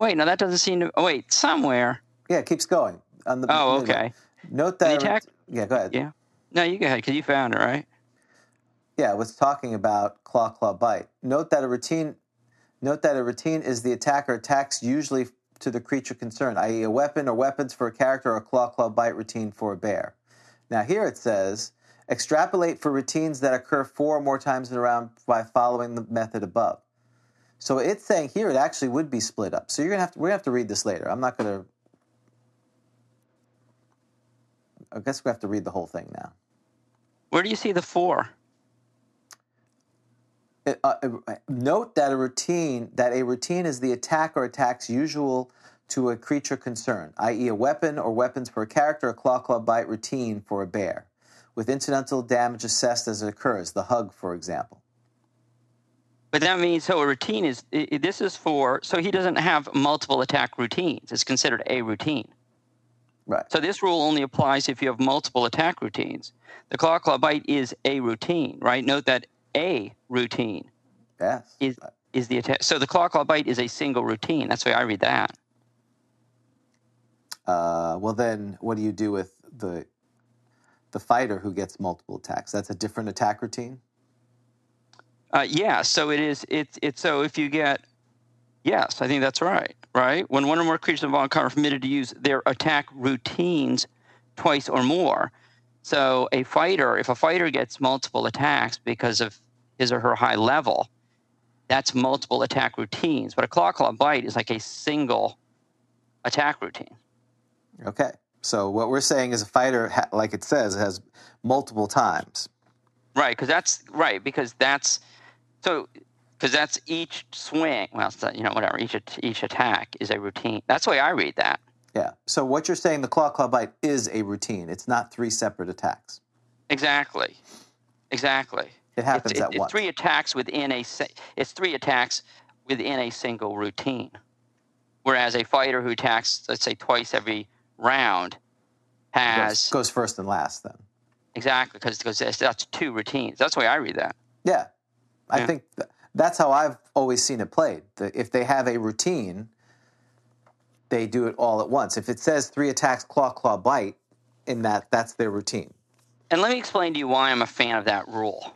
Wait, no, that doesn't seem to. Oh, wait, somewhere.
Yeah, it keeps going. On the,
Oh, okay.
Note that.
Attack-
yeah, go ahead.
Yeah. No, you go ahead because you found it, right?
Yeah, was talking about claw claw bite. Note that a routine note that a routine is the attacker attacks usually to the creature concerned, i.e. a weapon or weapons for a character or a claw claw bite routine for a bear. Now here it says extrapolate for routines that occur four or more times in a round by following the method above. So it's saying here it actually would be split up. So you're gonna have to we're gonna have to read this later. I'm not gonna I guess we have to read the whole thing now.
Where do you see the four?
Uh, uh, note that a routine that a routine is the attack or attacks usual to a creature concerned, i.e., a weapon or weapons for a character, a claw club bite routine for a bear, with incidental damage assessed as it occurs. The hug, for example.
But that means so a routine is this is for so he doesn't have multiple attack routines. It's considered a routine.
Right.
So this rule only applies if you have multiple attack routines. The claw claw bite is a routine, right? Note that a routine
Yes.
is is the attack. So the claw claw bite is a single routine. That's the way I read that.
Uh, well, then, what do you do with the the fighter who gets multiple attacks? That's a different attack routine.
Uh, yeah. So it is. It's it's so if you get yes, I think that's right. Right. When one or more creatures involved are permitted to use their attack routines twice or more. So a fighter, if a fighter gets multiple attacks because of his or her high level, that's multiple attack routines. But a claw claw bite is like a single attack routine.
Okay. So what we're saying is a fighter, like it says, has multiple times.
Right, because that's right because that's so because that's each swing. Well, not- you know, whatever. Each each attack is a routine. That's the way I read that.
Yeah. So what you're saying, the claw claw bite is a routine. It's not three separate attacks.
Exactly, exactly.
It happens
it's,
at
it's
once.
three attacks within a. It's three attacks within a single routine. Whereas a fighter who attacks, let's say, twice every round, has
goes, goes first and last. Then.
exactly because because that's, that's two routines. That's the way I read that.
Yeah. I
Yeah.
think th- that's how I've always seen it played. The, if they have a routine, they do it all at once. If it says three attacks, claw claw bite, in that that's their routine.
And let me explain to you why I'm a fan of that rule.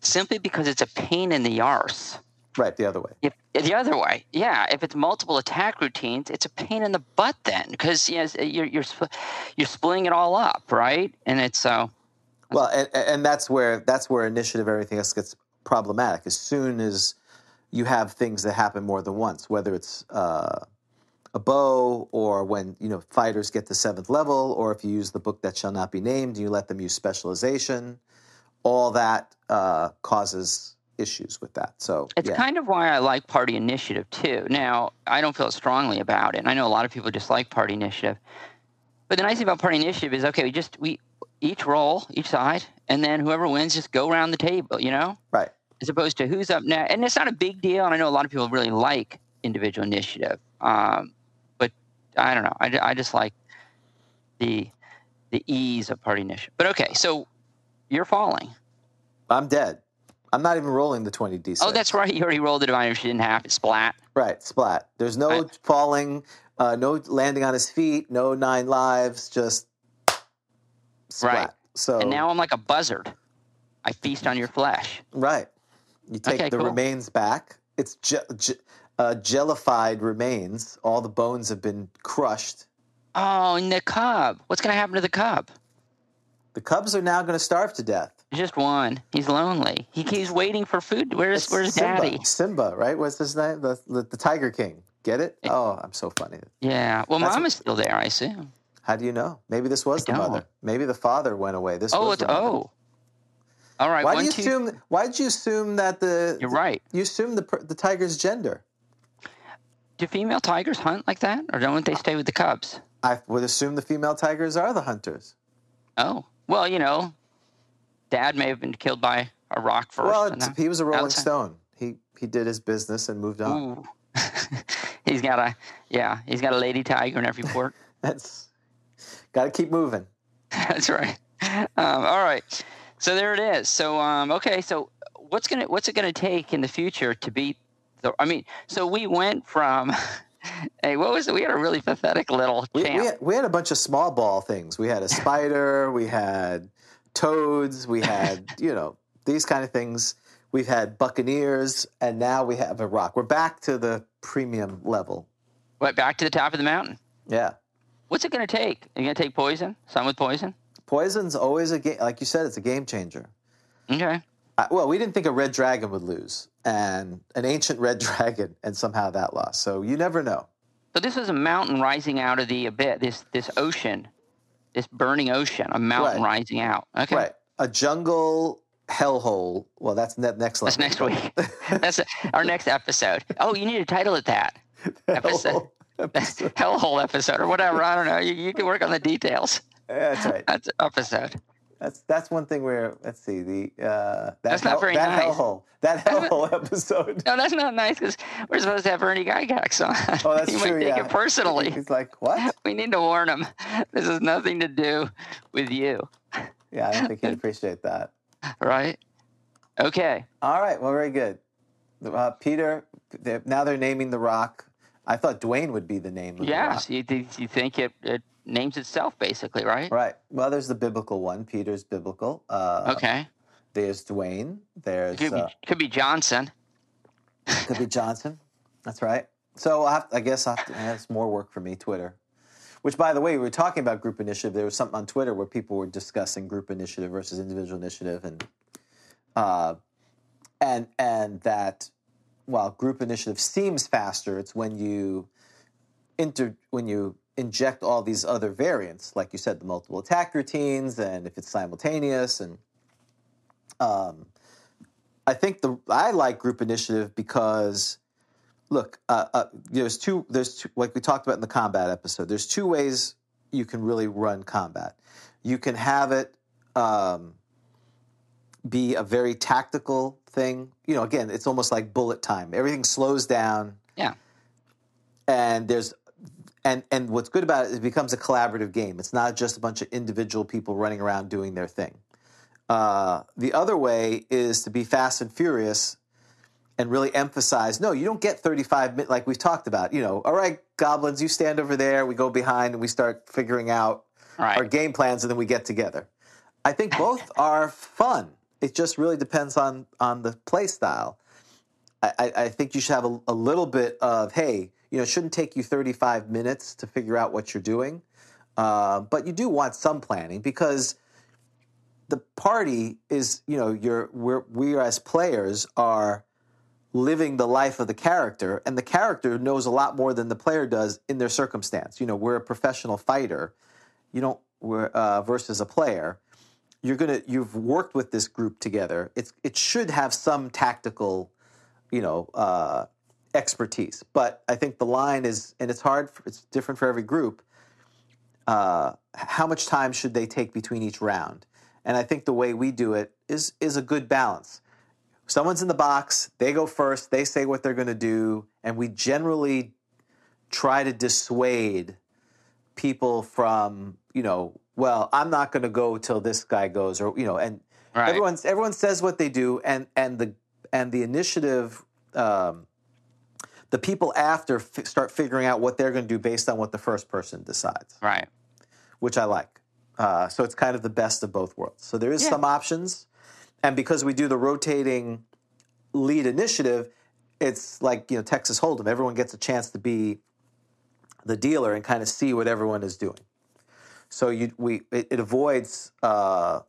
Simply because it's a pain in the arse.
Right. The other way.
If, the other way, yeah. If it's multiple attack routines, it's a pain in the butt then, because you know, you're you're you're splitting it all up, right? And it's so
Well, and, and that's where that's where initiative everything else gets problematic. As soon as you have things that happen more than once, whether it's uh, a bow or when you know fighters get to seventh level, or if you use the book that shall not be named, you let them use specialization, all that uh, causes issues with that. So
It's
yeah.
kind of why I like party initiative too. Now, I don't feel strongly about it, and I know a lot of people just like party initiative. But the nice thing about party initiative is okay, we just we each roll each side, and then whoever wins just go around the table, you know,
right.
as opposed to who's up next. And it's not a big deal, and I know a lot of people really like individual initiative. Um, I don't know. I, I just like the the ease of party initiative. But okay, so you're falling.
I'm dead. I'm not even rolling the 20d6.
Oh, that's right. You already rolled the divine. If you didn't have it, splat.
Right, splat. There's no
Right.
falling, uh, no landing on his feet, no nine lives, just splat.
Right.
So
And now I'm like a buzzard. I feast on your flesh.
right, you take
Okay,
the
cool.
remains back. It's ge- ge- uh, jellified remains. All the bones have been crushed.
Oh, and the cub. What's going to happen to the cub?
The cubs are now going to starve to death.
Just one. He's lonely. He keeps waiting for food. Where's
It's
Where's
Simba.
Daddy?
Simba, right? What's his name? The, the, the Tiger King. Get it? Oh, I'm so funny.
Yeah. Well,
That's-
Mama's still there, I assume.
How do you know? Maybe this was
I
the
don't.
mother. Maybe the father went away. This
Oh,
was
it's
the mother.
oh. All right.
Why
one,
do you
two-
assume? Why did you assume that the?
You're right.
You assume the the tiger's gender.
Do female tigers hunt like that, or don't they stay with the cubs?
I would assume the female tigers are the hunters.
Oh, well, you know, Dad may have been killed by a roc first.
well, he was a Rolling
outside.
Stone. He he did his business and moved on.
He's got a yeah. He's got a lady tiger in every port.
That's got to keep moving.
That's right. Um, all right. So there it is. So um, okay. So what's gonna what's it gonna take in the future to beat the? I mean, so we went from. Hey, what was it? We had a really pathetic little
We, we, had, we had a bunch of small ball things. We had a spider. we had toads. We had you know these kind of things. We've had buccaneers, and now we have a roc. We're back to the premium level.
Went back to the top of the mountain.
Yeah.
What's it gonna take? Are you gonna take poison? Some with poison?
Poison's always a game. Like you said, it's a game changer.
Okay.
Well, we didn't think a red dragon would lose, and an ancient red dragon, and somehow that lost. So you never know.
So this is a mountain rising out of the abyss. This this ocean, this burning ocean, a mountain
Right.
rising out. Okay.
Right? A jungle hellhole. Well, that's ne- next level.
That's next week. That's our next episode. Oh, you need to title it that. episode.
Hellhole episode.
Hellhole episode or whatever. I don't know. You, you can work on the details.
That's right.
That's episode.
That's that's one thing where let's see the uh, that
That's not
hell-
very
that
nice.
hellhole that hellhole episode.
No, that's not nice because we're supposed to have Ernie Gygax on.
Oh, that's
he
true.
might take
yeah.
it personally.
He's like, what?
We need to warn him. This has nothing to do with you,
Yeah, I don't think he'd appreciate that.
right? Okay.
All right. Well, very good. Uh, Peter. They're, now they're naming the roc. I thought Dwayne would be the name. Of
Yes,
The
you, th- you think it, it names itself basically, right?
Right. Well, there's the biblical one. Peter's biblical. Uh,
Okay.
There's Dwayne. There's
Could be,
uh,
could be Johnson.
could be Johnson. That's right. So I, have, I guess I have to, that's more work for me. Twitter. Which, by the way, we were talking about group initiative. There was something on Twitter where people were discussing group initiative versus individual initiative, and uh, and and that while group initiative seems faster, it's when you inter when you inject all these other variants, like you said, the multiple attack routines, and if it's simultaneous, and um, I think the I like group initiative because look, uh, uh, there's two. There's two, like we talked about in the combat episode. There's two ways you can really run combat. You can have it um, be a very tactical thing. You know, again, it's almost like bullet time. Everything slows down,
Yeah.
and there's and and what's good about it is it becomes a collaborative game. It's not just a bunch of individual people running around doing their thing. Uh, the other way is to be fast and furious and really emphasize no, you don't get 35 minutes like we've talked about. You know, all right, goblins, you stand over there, we go behind and we start figuring out
Right.
our game plans and then we get together. I think both are fun. It just really depends on on the play style. I, I, I think you should have a, a little bit of hey, you know, it shouldn't take you 35 minutes to figure out what you're doing, uh, but you do want some planning because the party is you know you're we're, we as players are living the life of the character and the character knows a lot more than the player does in their circumstance you know we're a professional fighter you don't we're, uh, versus a player you're gonna you've worked with this group together. It's it should have some tactical, you know, uh, expertise. But I think the line is, and it's hard. For, it's different for every group. Uh, how much time should they take between each round? And I think the way we do it is is a good balance. Someone's in the box, they go first, they say what they're going to do, and we generally try to dissuade people from, you know, well, I'm not going to go till this guy goes, or you know, and
Right.
everyone everyone says what they do, and and the and the initiative. Um, the people after f- start figuring out what they're going to do based on what the first person decides
Right.
which I like. Uh, so it's kind of the best of both worlds. So there is
Yeah.
some options, and because we do the rotating lead initiative, it's like you know Texas Hold'em. Everyone gets a chance to be the dealer and kind of see what everyone is doing. So you we it, it avoids. Uh,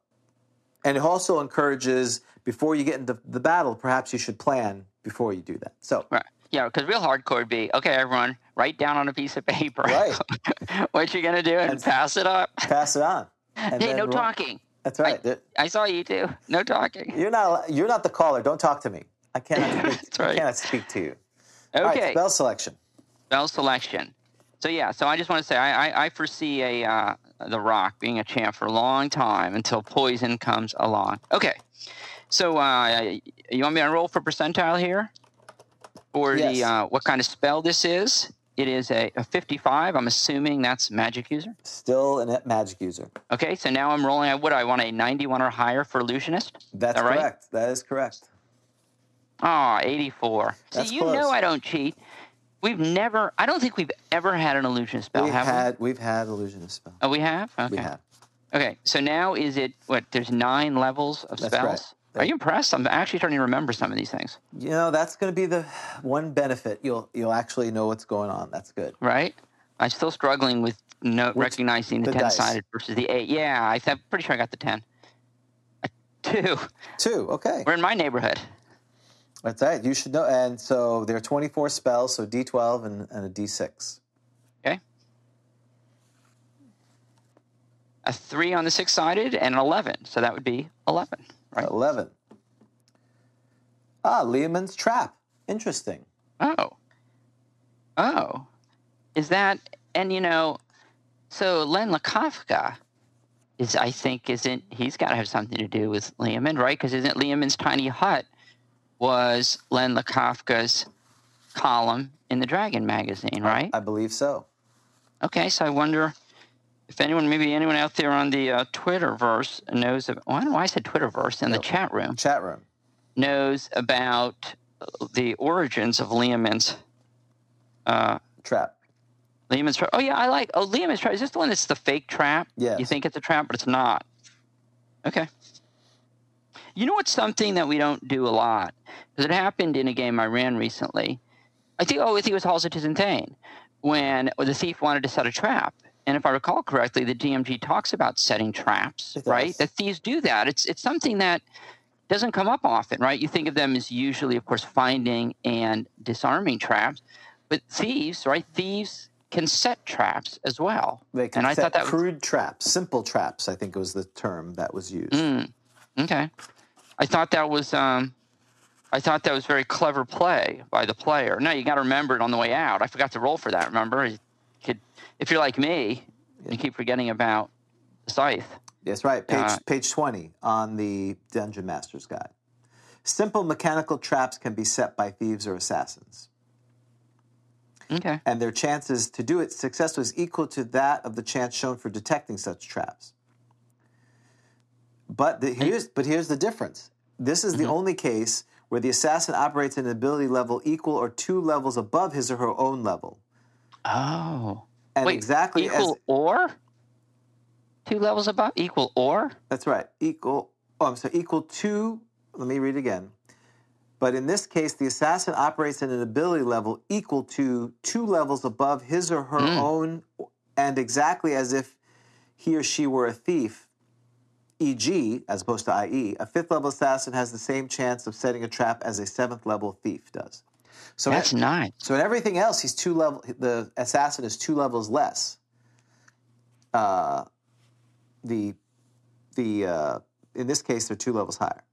and it also encourages before you get into the battle, perhaps you should plan before you do that. So
Right. Yeah, because real hardcore would be okay. Everyone, write down on a piece of paper
Right.
what you're gonna do and
And-
pass it up.
pass it on. And
hey, no talking.
That's right. There-
I saw you too. No talking.
You're not. You're not the caller. Don't talk to me. I cannot. Speak,
That's right.
I cannot speak to you. All right,
Okay.
spell selection.
spell selection. So yeah, so I just want to say I, I, I foresee a uh, the Roc being a champ for a long time until Poison comes along. Okay, so uh, you want me to roll for percentile here, or the uh, what kind of spell this is? It is a, a 55. I'm assuming that's magic user.
Still a magic user.
Okay, so now I'm rolling. What I want a 91 or higher for illusionist.
That's
right.
correct. That is correct.
Ah, 84.
That's
See, you
close.
know I don't cheat. We've never. I don't think we've ever had an illusionist spell.
we've
have
had we've had illusionist spell.
we? Oh, we have. Okay.
We have.
Okay, so now is it what? There's nine levels of
That's
spells.
right.
Are you impressed? I'm actually starting to remember some of these things.
You know that's going to be the one benefit. You'll you'll actually know what's going on. That's good.
Right? I'm still struggling with no,
Which-
recognizing the,
the dice.
ten-sided versus the eight. Yeah, I I'm pretty sure I got the ten. A two.
Two. Okay.
We're in my neighborhood.
That's right. You should know. And so there are 24 spells. So D12 and, and a D6.
Okay. A three on the six-sided and an eleven. So that would be eleven. Right.
11. Ah, Leomund's trap. Interesting.
Oh. Oh. Is that and you know, so Len Lakofka is I think isn't he's got to have something to do with Leomund, right? Because isn't Leomund's tiny hut was Len Lakofka's column in the Dragon magazine, right?
I believe so.
Okay, so I wonder if anyone, maybe anyone out there on the uh, Twitterverse knows. Of, well, I don't know why I said Twitterverse in the chat room
Chat room.
knows about the origins of Leomund's uh,
Trap.
Leomund's trap. Oh yeah, I like. Oh, Leomund's trap. Is this the one that's the fake trap?
Yeah.
You think it's a trap, but it's not. Okay. You know what's something that we don't do a lot? Because it happened in a game I ran recently. I think. Oh, I think it was Halls of Tizun Thane when the thief wanted to set a trap. And if I recall correctly, the DMG talks about setting traps, right? That thieves do that. It's it's something that doesn't come up often, right? You think of them as usually, of course, finding and disarming traps, but thieves, right? Thieves can set traps as well.
They can
and I
set
thought that was
crude traps, simple traps. I think was the term that was used.
Mm, okay. I thought that was um, I thought that was very clever play by the player. Now you got to remember it on the way out. I forgot to roll for that. Remember, if you're like me, you keep forgetting about the scythe.
That's right. Page
Uh,
page twenty on the Dungeon Master's Guide. Simple mechanical traps can be set by thieves or assassins,
Okay.
and their chances to do it successfully is equal to that of the chance shown for detecting such traps. But the, here's but here's the difference. This is
Mm-hmm.
the only case where the assassin operates at an ability level equal or two levels above his or her own level,
Oh.
And
Wait,
exactly
equal
as
or two levels above equal or
That's right. Equal. Oh, I'm sorry. Equal to. Let me read again. But in this case, the assassin operates at an ability level equal to two levels above his or her
Mm.
own, and exactly as if he or she were a thief. E.g., as opposed to i.e., a fifth level assassin has the same chance of setting a trap as a seventh level thief does. So
that's
in-
nice.
so in everything else, he's two level. The assassin is two levels less. Uh, the the uh, in this case they're two levels higher.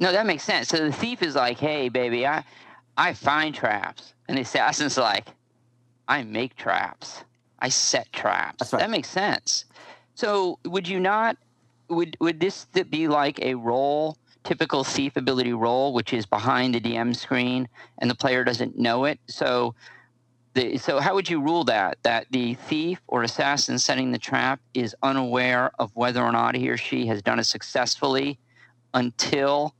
No, that makes sense. So the thief is like, "Hey, baby, I I find traps," and the assassin's like, "I make traps. I set traps."
Right.
That makes sense. So would you not? Would would this be like a role, typical thief ability role, which is behind the DM screen and the player doesn't know it? So. The, so how would you rule that that the thief or assassin setting the trap is unaware of whether or not he or she has done it successfully until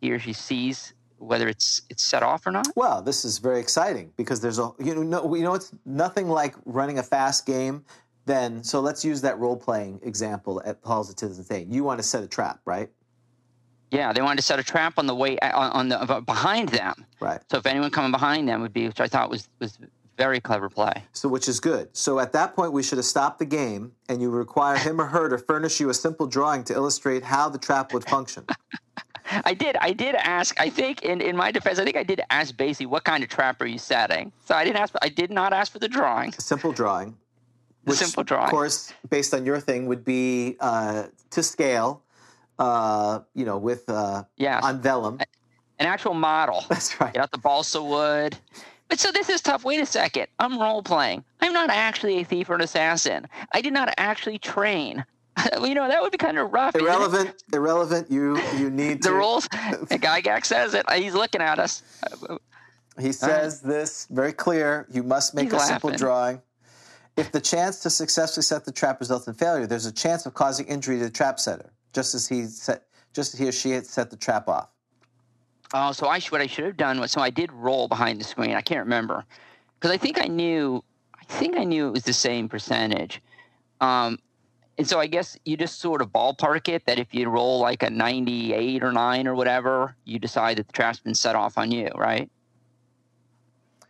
he or she sees whether it's it's set off or not?
Well, this is very exciting because there's a you know no, you know it's nothing like running a fast game. Then so let's use that role playing example at Paul's Citizen thing. You want to set a trap, right?
Yeah, they wanted to set a trap on the way on, on the behind them.
Right.
So if anyone coming behind them would be, which I thought was was very clever play.
So which is good. So at that point we should have stopped the game and you require him or her to furnish you a simple drawing to illustrate how the trap would function.
I did. I did ask. I think, in, in my defense, I think I did ask Basie, "What kind of trap are you setting?" So I didn't ask. I did not ask for the drawing.
A simple drawing.
The simple drawing.
Of course, based on your thing, would be uh, to scale. Uh, you know, with uh,
Yes.
on vellum.
An actual model.
That's right.
Get out the balsa wood. But so this is tough. Wait a second. I'm role playing. I'm not actually a thief or an assassin. I did not actually train. you know that would be kind of rough.
Irrelevant. Irrelevant. You you need
The
to.
rules. Gygax says it. He's looking at us.
He says this very clear. You must make
He's
a simple drawing. If the chance to successfully set the trap results in failure, there's a chance of causing injury to the trap setter, just as he set, just as he or she had set the trap off.
Oh, so I sh- what I should have done was so I did roll behind the screen. I can't remember because I think I knew. I think I knew it was the same percentage. Um, and so I guess you just sort of ballpark it that if you roll like a 98 or 9 or whatever, you decide that the trap's been set off on you, right?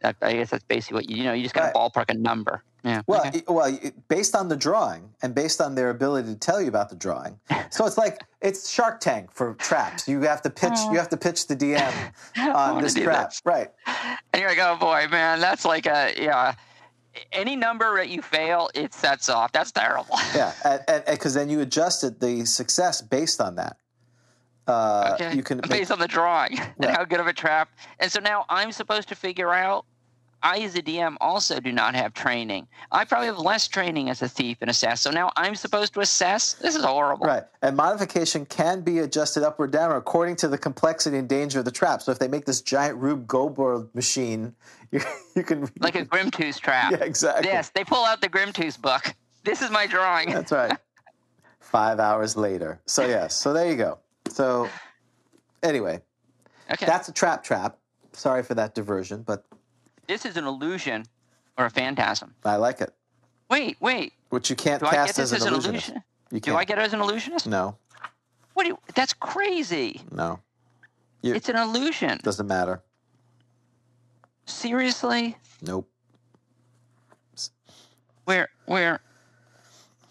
That, I guess that's basically what you, you know, you just got to
Right.
ballpark a number. Yeah.
Well,
okay.
well, based on the drawing and based on their ability to tell you about the drawing, so it's like it's Shark Tank for traps. You have to pitch. You have to pitch the DM on this trap,
this.
right?
And you're like, oh boy, man, that's like a, yeah. Any number that you fail, it sets off. That's terrible.
Yeah, because then you adjusted the success based on that. Uh,
Okay.
You can make,
based on the drawing and how good of a trap. And so now I'm supposed to figure out. I, as a DM, also do not have training. I probably have less training as a thief and assess. So now I'm supposed to assess. This is horrible.
right, and modification can be adjusted up or down according to the complexity and danger of the trap. So if they make this giant Rube Goldberg machine, you, you can
Like a Grimtooth trap.
yeah, exactly.
Yes, they pull out the Grimtooth book. This is my drawing.
That's right. Five hours later. So yes. So there you go. So anyway,
Okay.
that's a trap trap. Sorry for that diversion, but
this is an illusion or a phantasm.
I like it.
Wait, wait.
Which you can't
Do I get
cast
this
as
as
an illusionist.
illusion?
You
Do
can't.
I get it as an illusionist?
no,
What do you, that's crazy.
no. You-
It's an illusion.
Doesn't matter.
Seriously?
Nope.
Where where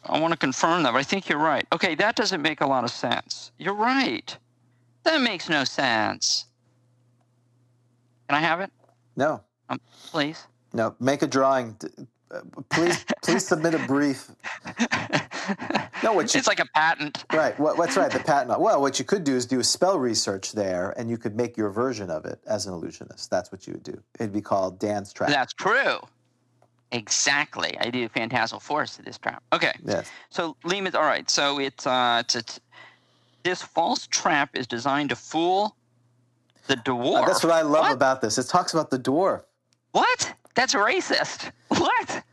I want to confirm that, but I think you're right. Okay, that doesn't make a lot of sense. You're right. That makes no sense. Can I have it,
No.
Um, please?
No. Make a drawing. Uh, Please, please submit a brief. No, what you
It's like a patent.
right? What, what's right? The patent. Well, what you could do is do a spell research there, and you could make your version of it as an illusionist. That's what you would do. It'd be called dance trap.
That's true. Exactly. I do phantasmal force to this trap. Okay.
Yes.
So Leomund's all right. So it's uh, it's, it's this false trap is designed to fool the dwarf.
Uh, that's what I love
What?
about this. It talks about the dwarf,
What? That's racist. What?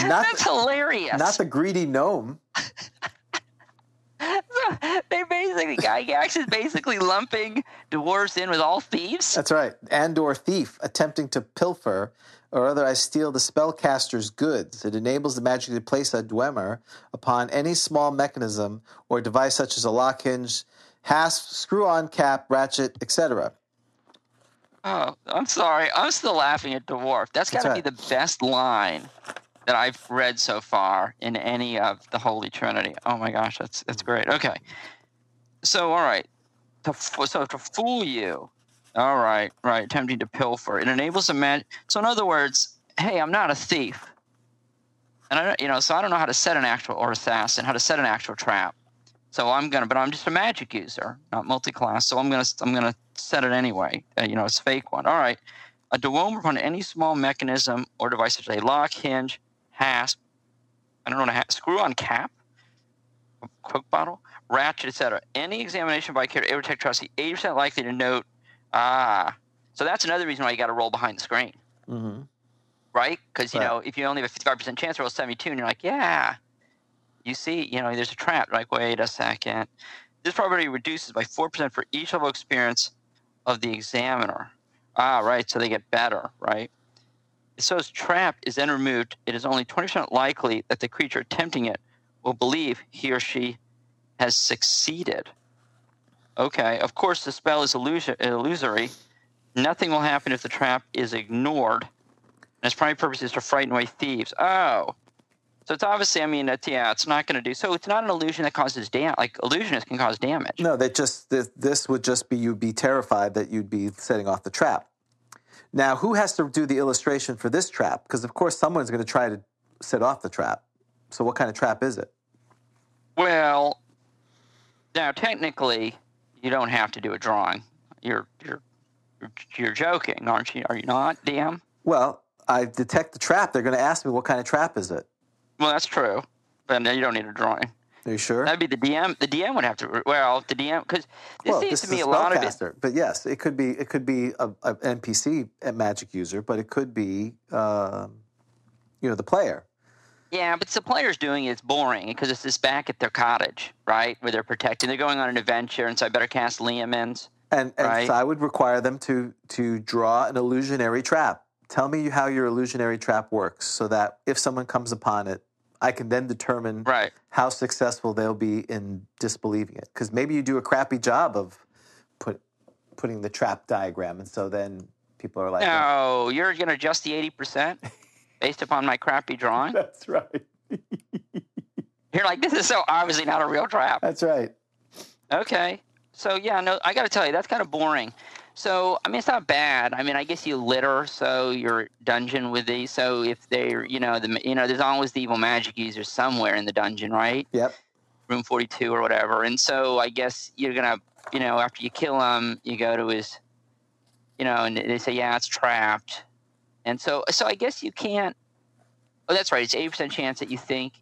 Not
That's
the-
hilarious.
not the greedy gnome.
they basically Gygax is basically lumping dwarves in with all thieves.
That's right. And or thief attempting to pilfer or otherwise steal the spellcaster's goods. It enables the magic to place a dweomer upon any small mechanism or device such as a lock hinge, hasp, screw-on cap, ratchet, etc.
Oh, I'm sorry. I'm still laughing at dwarf. That's got to
That's
be the best line that I've read so far in any of the Holy Trinity. Oh my gosh, that's that's mm. great. Okay, so all right, to f- so to fool you, all right, right, attempting to pilfer. It enables a man. So in other words, hey, I'm not a thief, and I don't, you know, so I don't know how to set an actual or assassin, how to set an actual trap. So I'm gonna, but I'm just a magic user, not multi-class. So I'm gonna, I'm gonna set it anyway. Uh, you know, it's a fake one. All right. A dweomer upon any small mechanism or device such as a lock, hinge, hasp. I don't know, a screw-on cap, Coke bottle, ratchet, etc. Any examination by a care Aerotech trustee, 80% likely to note, ah. So that's another reason why you got to roll behind the screen,
Mm-hmm.
right? Because you
Right.
know if you only have a 55% chance, roll 72, and you're like, yeah. You see, you know, there's a trap. Like, wait a second. This probability reduces by 4% for each level experience of the examiner. Ah, right. So they get better, right? So as trap is then removed, it is only 20% likely that the creature attempting it will believe he or she has succeeded. Okay, of course, the spell is illusory. Nothing will happen if the trap is ignored. And its primary purpose is to frighten away thieves. Oh. So it's obviously, I mean, it's, yeah, it's not going to do. So it's not an illusion that causes damage. Like, illusionists can cause damage.
No, that just this, this would just be you'd be terrified that you'd be setting off the trap. Now, who has to do the illustration for this trap? Because of course, someone's going to try to set off the trap. So, what kind of trap is it?
Well, now technically, you don't have to do a drawing. You're you're you're joking, aren't you? Are you not, DM?
Well, I detect the trap. They're going to ask me what kind of trap is it.
Well, that's true, but no, you don't need a drawing.
Are you sure?
That'd be the DM. The DM would have to. Well, the DM because this
well,
seems to me
a
a lot of it.
But yes, it could be it could be a, a NPC a magic user, but it could be um, you know the player.
Yeah, but the players doing it, it's boring because it's just back at their cottage, right, where they're protecting. They're going on an adventure, and so I better cast Leomund's.
And, and
Right.
so I would require them to to draw an illusionary trap. Tell me how your illusionary trap works, so that if someone comes upon it, I can then determine
Right.
how successful they'll be in disbelieving it. Because maybe you do a crappy job of put putting the trap diagram, and so then people are like, "Oh,
No, you're going to adjust the eighty percent based upon my crappy drawing.
"That's right,
You're like, this is so obviously not a real trap.
that's right."
Okay. So yeah, no, I got to tell you that's kind of boring. So I mean, it's not bad. I mean, I guess you litter so your dungeon with these. So if they're, you know, the you know, there's always the evil magic user somewhere in the dungeon, right?
Yep.
Room 42 or whatever. And so I guess you're gonna, you know, after you kill him, you go to his, you know, and they say, yeah, it's trapped. And so, so I guess you can't. Oh, that's right. It's eighty percent chance that you think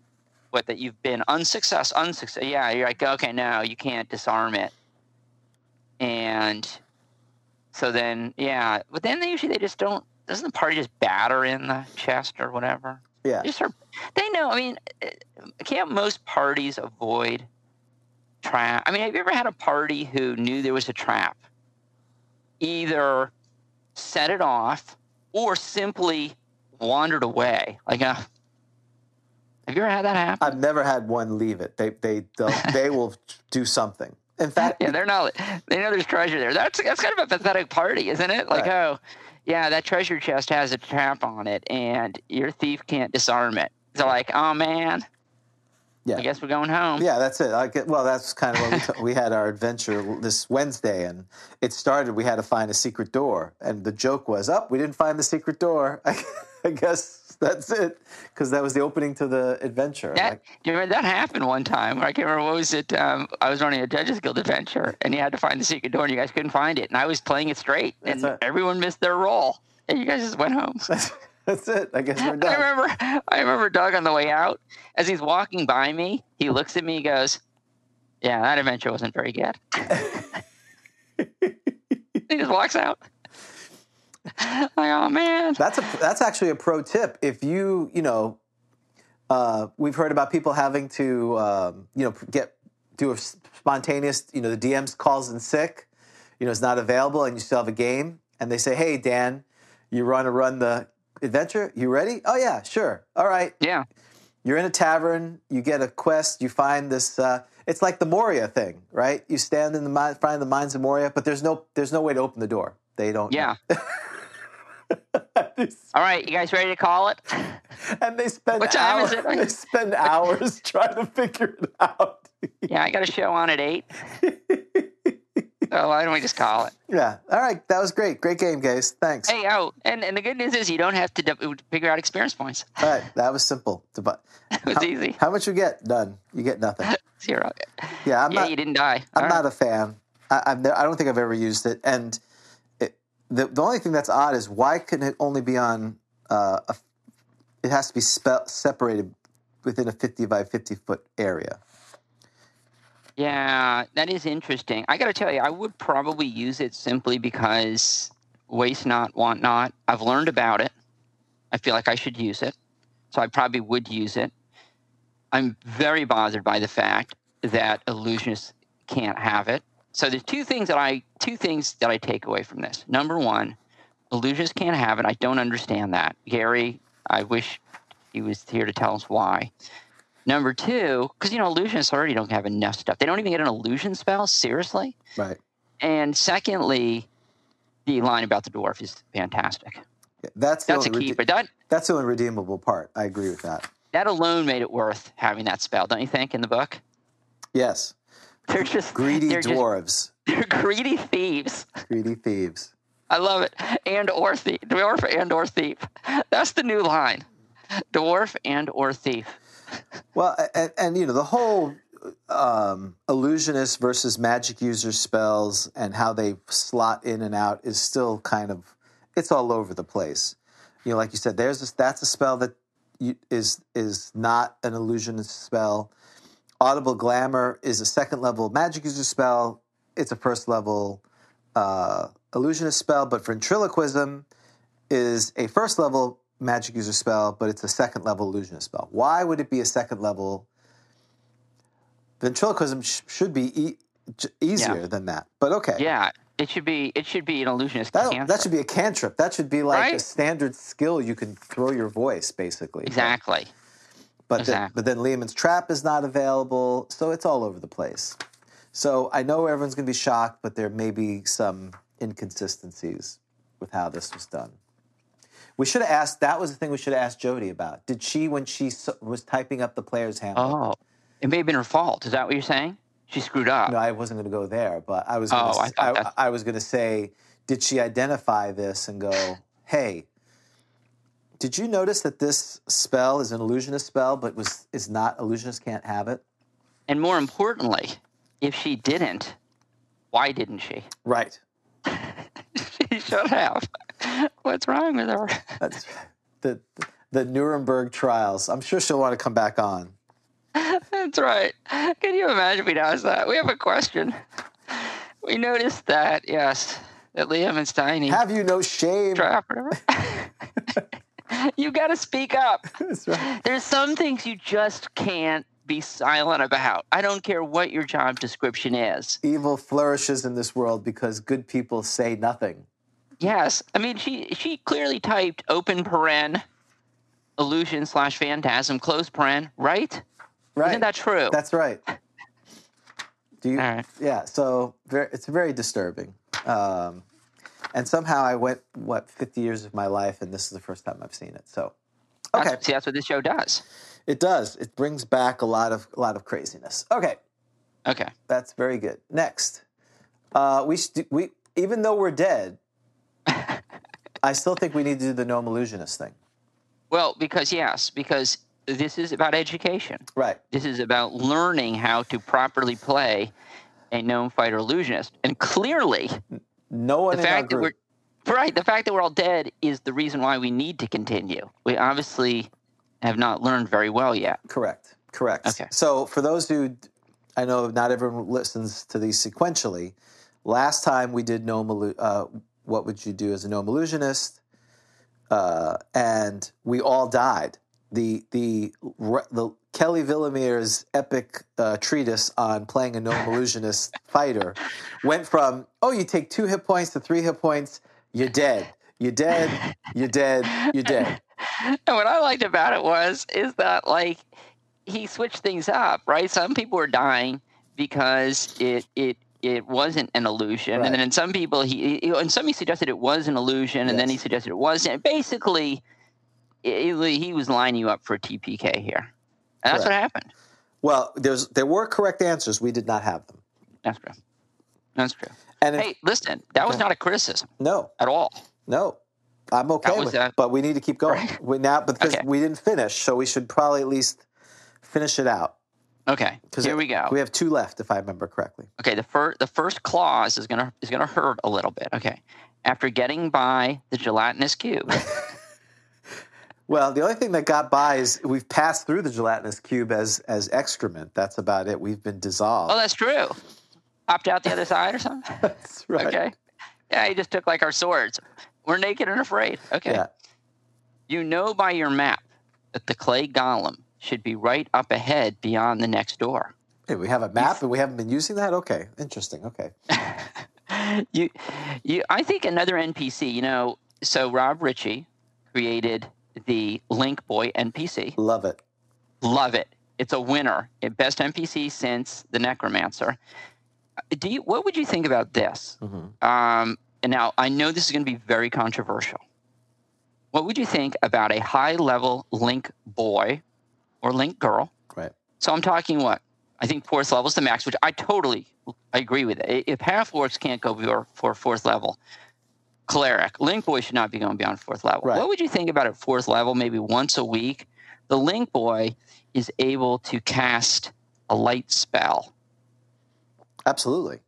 what that you've been unsuccess, unsuccess. Yeah, you're like, okay, no, you can't disarm it. And so then, yeah, but then they usually they just don't. Doesn't the party just batter in the chest or whatever?
Yeah.
Just sort they know. I mean, uh, can't most parties avoid trap? I mean, have you ever had a party who knew there was a trap? Either set it off or simply wandered away. Like, uh, have you ever had that happen?
I've never had one leave it. They they they will do something. In fact,
yeah, they're not. They know there's treasure there. That's that's kind of a pathetic party, isn't it? Like,
Right.
oh, yeah, that treasure chest has a trap on it, and your thief can't disarm it. So, like, oh man,
Yeah.
I guess we're going home.
Yeah, that's it. I get, well, that's kind of what we, t- we had our adventure this Wednesday, and it started. We had to find a secret door, and the joke was, "Up, we didn't find the secret door." I, I guess that's it, because that was the opening to the adventure.
That,
Like,
do you remember that happened one time? I can't remember what was it. Um, I was running a Judges Guild adventure, and you had to find the secret door, and you guys couldn't find it. And I was playing it straight, and everyone missed their roll, and you guys just went home.
that's, that's it. I guess we're done.
I remember, I remember Doug on the way out as he's walking by me. He looks at me, he goes, "Yeah, that adventure wasn't very good." he just walks out. like, oh man.
That's a that's actually a pro tip. If you you know, uh, we've heard about people having to um, you know get do a spontaneous you know the DM's calls in sick, you know, is not available, and you still have a game, and they say, "Hey Dan, you want to run the adventure? You ready? Oh yeah, sure. All right.
Yeah.
You're in a tavern. You get a quest. You find this. Uh, it's like the Moria thing, right? You stand in the find the mines of Moria, but there's no there's no way to open the door. They don't.
Yeah. All right, you guys ready to call it?
and they spend
What time
hours,
is it?
They spend hours trying to figure it out.
Yeah, I got a show on at eight. So why don't we just call it?
Yeah. All right. That was great. Great game, guys. Thanks.
Hey, oh, and, and the good news is you don't have to d- uh, figure out experience points.
All right. That was simple. To bu-
It was
how,
easy.
How much you get? None. You get nothing.
Zero.
Yeah. I'm
yeah,
not.
you didn't die.
I'm
All
not
right.
a fan. I, I'm. I don't think I've ever used it. And the the only thing that's odd is why couldn't it only be on? Uh, a, it has to be spe- separated within a 50 by 50 foot area.
Yeah, that is interesting. I got to tell you, I would probably use it simply because waste not, want not. I've learned about it. I feel like I should use it. So I probably would use it. I'm very bothered by the fact that illusionists can't have it. So there's two things that I two things that I take away from this. Number one, illusionists can't have it. I don't understand that. Gary, I wish he was here to tell us why. Number two, because you know illusionists already don't have enough stuff. They don't even get an illusion spell. Seriously.
Right.
And secondly, the line about the dwarf is fantastic.
Yeah, That's
That's a
only rede-
keeper. That
that's the only redeemable part. I agree with that.
that alone made it worth having that spell, don't you think? In the book,
Yes.
They're just
Greedy
they're just-
dwarves.
they're greedy thieves.
Greedy thieves.
I love it. And or thief, dwarf and or thief. That's the new line. Dwarf and or thief.
Well, and, and you know the whole um, illusionist versus magic user spells and how they slot in and out is still kind of it's all over the place. You know, like you said, there's this, that's a spell that you, is is not an illusionist spell. Audible glamour is a second level magic user spell. It's a first level uh, illusionist spell, but ventriloquism is a first level magic user spell, but it's a second level illusionist spell. Why would it be a second level? Ventriloquism sh- should be e- j- easier
Yeah.
than that, but okay.
Yeah, it should be it should be an illusionist
That,
cantrip.
that should be a cantrip. That should be like a standard skill you can throw your voice, basically.
exactly.
But then,
Exactly. Uh-huh.
but then Leomund's Trap is not available, so it's all over the place. So I know everyone's going to be shocked, but there may be some inconsistencies with how this was done. We should have asked. That was the thing we should have asked Jody about. Did she, when she was typing up the player's handbook?
Oh, it may have been her fault. Is that what you're saying? She screwed up.
No, I wasn't going to go there, but I was.
Oh,
Gonna,
I
s-
thought
I, I was going to say, did she identify this and go, "Hey, did you notice that this spell is an illusionist spell, but was is not illusionist can't have it?"
And more importantly, if she didn't, why didn't she?
Right.
she should have. What's wrong with her?
That's the the Nuremberg trials. I'm sure she'll want to come back on.
That's right. Can you imagine if we asked that? We have a question. We noticed that, yes, that Liam and Steiny
Have you no shame?
trap whatever. you got to speak up.
That's right.
There's some things you just can't be silent about. I don't care what your job description is.
Evil flourishes in this world because good people say nothing.
Yes, I mean she she clearly typed open paren illusion slash phantasm close paren, right?
Right.
Isn't that true?
That's right. Do you?
All right.
Yeah. So very, it's very disturbing. Um, and somehow I went what 50 years of my life, and this is the first time I've seen it. So okay,
That's, see, that's what this show does.
it does. It brings back a lot of a lot of craziness. Okay,
Okay.
that's very good. Next, uh, we st- we even though we're dead, I still think we need to do the gnome illusionist thing.
Well, because yes, because this is about education.
Right.
This is about learning how to properly play a gnome fighter illusionist, and clearly
No one
the
in our
fact that
group.
we're right, the fact that we're all dead is the reason why we need to continue. We obviously have not learned very well yet.
Correct. Correct.
Okay.
So for those who, I know not everyone listens to these sequentially. Last time we did gnome, illu- uh, what would you do as a gnome illusionist? Uh, and we all died. The the the Kelly Villamir's epic uh, treatise on playing a gnome illusionist fighter went from oh you take two hit points to three hit points you're dead. You're dead. You're dead. You're dead.
And what I liked about it was is that like he switched things up, right? Some people were dying because it it it wasn't an illusion,
Right.
and then in some people he, he and some he suggested it was an illusion, and then he suggested it wasn't. Basically, it, it- he was lining you up for a TPK here, and that's what happened.
Well, there's there were correct answers. We did not have them.
That's true. That's true.
And if-
Hey, listen, that was not a criticism
no,
at all.
no, I'm okay with that. but we need to keep going.
Right.
We now because
Okay.
we didn't finish, so we should probably at least finish it out.
Okay, here we go.
We have two left, if I remember correctly.
Okay, the first the first clause is gonna is gonna hurt a little bit. Okay, after getting by the gelatinous cube.
Well, the only thing that got by is we've passed through the gelatinous cube as as excrement. That's about it. We've been dissolved.
oh, that's true. Popped out the other side or something.
That's right.
Okay. Yeah, he just took like our swords. We're naked and afraid. Okay.
Yeah.
You know by your map that the clay golem should be right up ahead beyond the next door.
Hey, we have a map and we haven't been using that. Okay, interesting. Okay.
you, you. I think another NPC. You know, so Rob Ritchie created the Link Boy NPC.
Love it.
Love it. It's a winner. Best NPC since the Necromancer. Do you? What would you think about this?
hmm
Um, and now I know this is going to be very controversial. What would you think about a high-level Link boy or Link girl?
Right.
So I'm talking what? I think fourth level is the max, which I totally I agree with. I- If half orcs can't go for, for fourth level, cleric, Link boy should not be going beyond fourth level.
Right.
What would you think about at fourth level, maybe once a week? The Link boy is able to cast a light spell.
Absolutely.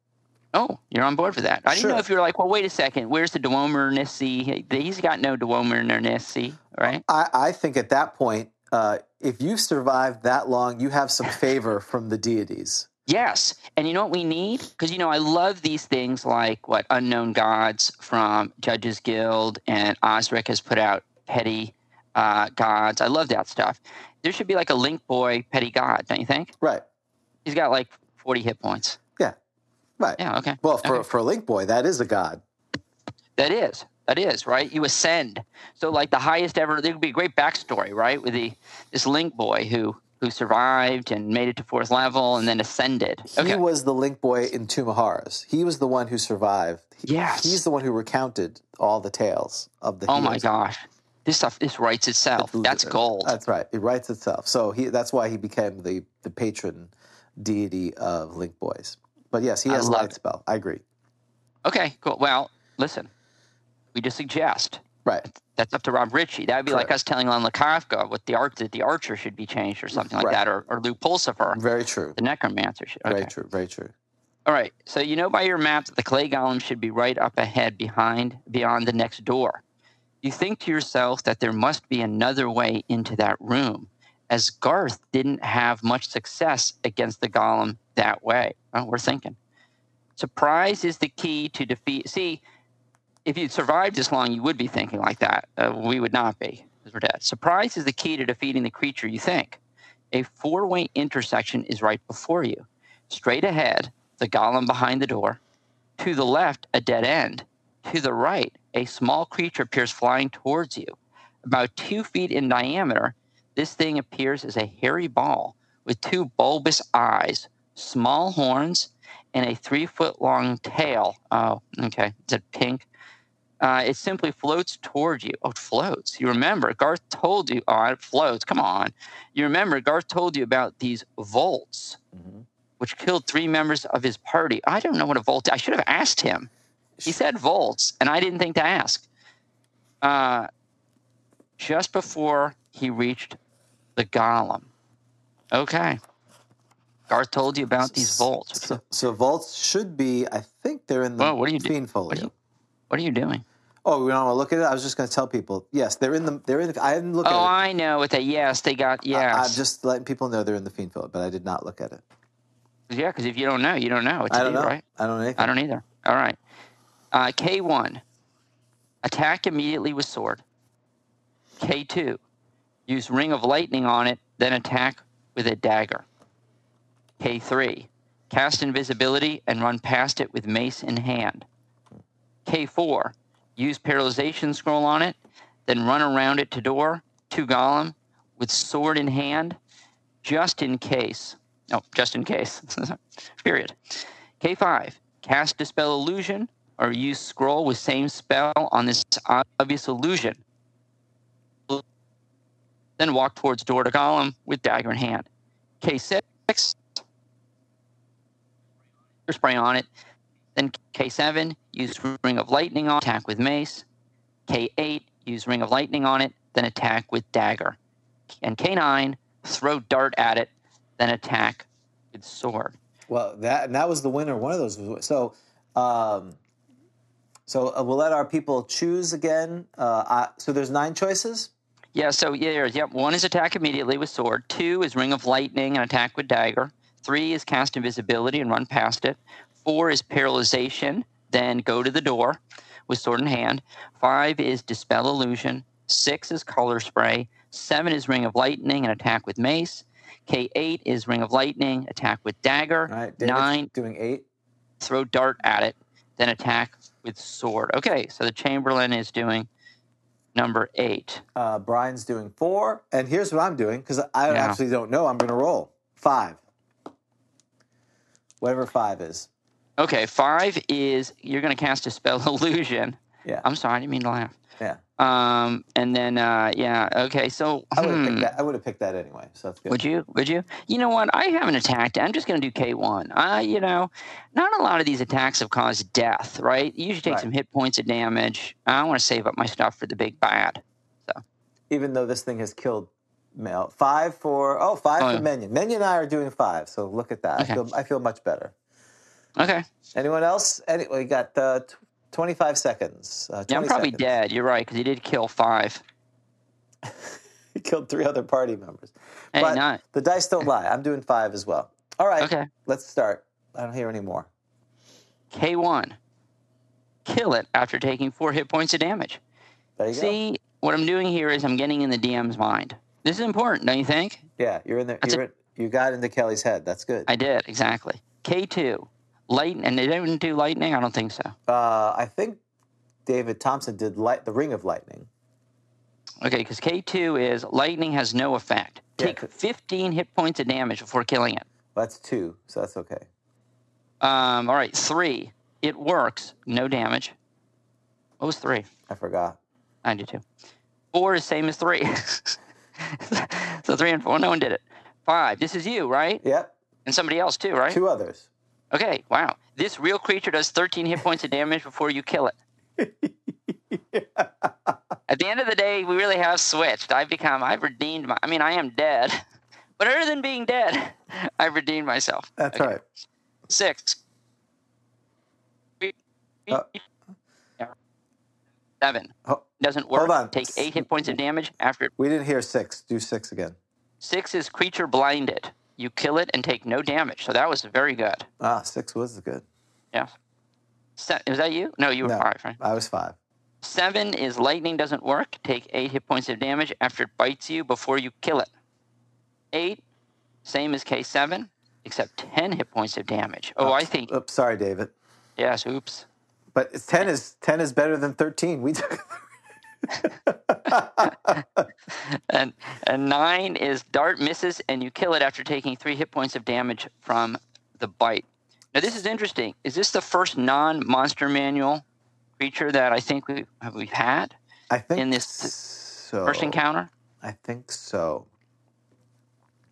Oh, you're on board for that. I didn't
Sure.
know if you were like, well, wait a second, where's the Dwomernissi? He's got no Dwomernissi, right?
I, I think at that point, uh, if you've survived that long, you have some favor from the deities.
Yes. And you know what we need? Because, you know, I love these things like what Unknown Gods from Judges Guild and Osric has put out petty uh, gods. I love that stuff. There should be like a Link Boy petty god, don't you think?
Right.
He's got like 40 hit points. Yeah.
Right.
Yeah, okay.
Well, for,
Okay.
for Link Boy, that is a god.
That is. That is, right? You ascend. So like the highest ever there would be a great backstory, right? With the this Link boy who who survived and made it to fourth level and then ascended.
He
Okay.
was the Link Boy in Tomb of Horrors. He was the one who survived.
Yes.
He's the one who recounted all the tales of the
oh my gosh. This stuff this writes itself. That's gold.
That's right. It writes itself. So he that's why he became the, the patron deity of Link Boys. But yes, he has light
it.
spell. I agree.
Okay, cool. Well, listen. We just suggest.
Right.
That's up to Rob Ritchie. That would be like us telling Len Lakofka what the arch that the archer should be changed or something like
Right.
that, or, or Lou Pulsipher,
Very true.
the necromancer should. Okay.
Very true. Very true.
All right. So you know by your map that the clay golem should be right up ahead behind beyond the next door. You think to yourself that there must be another way into that room, as Garth didn't have much success against the golem that way. Well, we're thinking. Surprise is the key to defeat. See, if you'd survived this long, you would be thinking like that. Uh, we would not be, because we're dead. Surprise is the key to defeating the creature you think. A four way intersection is right before you. Straight ahead, the golem behind the door. To the left, a dead end. To the right, a small creature appears flying towards you. About two feet in diameter, this thing appears as a hairy ball with two bulbous eyes, small horns, and a three foot long tail. Oh, okay. Is it pink? Uh, it simply floats toward you. Oh, it floats. You remember, Garth told you, oh, it floats. Come on. You remember, Garth told you about these volts
hmm
which killed three members of his party. I don't know what a volt. I should have asked him. He said volts, and I didn't think to ask. Uh, just before he reached the golem. Okay. Garth told you about these volts.
So, so volts should be. I think they're in the
Well, what do you do-
fiend
what do
folio.
you- What are you doing?
Oh, we don't want to look at it. I was just going to tell people. Yes, they're in the. They're in. The, I didn't look
Oh,
at it.
Oh, I know. With a yes, they got yes.
I'm just letting people know they're in the fiend folio, but I did not look at it.
yeah, because if you don't know, you don't know to
I don't
do,
know.
right?
I don't know anything.
I don't either. All right. Uh, K1, attack immediately with sword. K2, use ring of lightning on it, then attack with a dagger. K3, cast invisibility and run past it with mace in hand. K4, use paralyzation scroll on it, then run around it to door, to golem, with sword in hand, just in case. No, just in case. Period. K5, cast Dispel Illusion or use Scroll with same spell on this obvious illusion. Then walk towards door to golem with dagger in hand. K6, spray on it. Then K7, use Ring of Lightning on attack with Mace. K8, use Ring of Lightning on it, then attack with Dagger. And K9, throw Dart at it, then attack with Sword.
Well, that that was the winner. One of those. Was, so, um, so uh, we'll let our people choose again. Uh, I, so there's nine choices.
Yeah, so yeah, there's- yep. One is attack immediately with sword. Two is ring of lightning and attack with dagger. Three is cast invisibility and run past it. Four is paralyzation, then go to the door with sword in hand. Five is dispel illusion. Six is color spray. Seven is ring of lightning and attack with mace. K eight is ring of lightning, attack with dagger.
All right, David's
Nine,
doing eight.
throw dart at it, then attack with sword. Okay, so the Chamberlain is doing number eight.
Uh, Brian's doing four, and here's what I'm doing because I
Yeah.
actually don't know. I'm going to roll five, whatever five is.
Okay, five is you're going to cast a spell illusion.
Yeah,
I'm sorry, I didn't mean to laugh.
yeah.
Um, and then uh, yeah, okay. So
I would have
hmm,
picked that. I would have picked that anyway. So that's good.
would you? Would you? You know what? I haven't attacked. I'm just going to do K1. Uh, you know, not a lot of these attacks have caused death, right? You usually take
Right.
some hit points of damage. I want to save up my stuff for the big bad.
So, even though this thing has killed male, five for oh five
Oh,
for
yeah.
Minion. Minion and I are doing five. So look at that.
Okay.
I feel I feel much better.
Okay.
Anyone else? Any, we got uh, tw 25 seconds. Uh, 20
Yeah, I'm probably
seconds.
dead. You're right because he did kill five.
He killed three other party members.
Hey,
but
not
the dice don't lie. I'm doing five as well. All right.
okay.
Let's start. I don't hear any more.
K1. Kill it after taking four hit points of damage.
There you go.
See, what I'm doing here is I'm getting in the DM's mind. This is important, don't you think?
Yeah, you're in there. You're in, you got into Kelly's head. That's good.
I did, exactly. K2. Light, and they didn't do lightning? I don't think so.
Uh, I think David Thompson did light the Ring of Lightning.
Okay, because K2 is lightning has no effect. Take
c-
15 hit points of damage before killing it.
That's two, so that's okay.
Um, all right, three. It works, no damage. What was three?
I forgot.
I do too. Four is same as three. so three and four, no one did it. Five, this is you, right?
Yep.
And somebody else too, right?
Two others.
Okay, wow. This real creature does 13 hit points of damage before you kill it. At the end of the day, we really have switched. I've become, I've redeemed my, I mean, I am dead. But other than being dead, I've redeemed myself.
That's
Okay.
right.
Six.
Uh,
Seven. Doesn't work.
hold on.
Take eight hit points of damage after.
We didn't hear six. Do six again.
Six is creature blinded. You kill it and take no damage. So that was very good.
Ah, six was good.
Yeah. Se- was that you? No, you were
No.
five, right?
I was five.
Seven is lightning doesn't work. Take eight hit points of damage after it bites you before you kill it. Eight, same as K7, except 10 hit points of damage. Oh, I think,
Oops, sorry, David.
yes, oops.
But ten is ten is better than thirteen. We took.
And, and nine is dart misses and you kill it after taking three hit points of damage from the bite. Now, this is interesting. Is this the first non monster manual creature that I think we, have we've had
I think
In this
so.
first encounter?
I think so.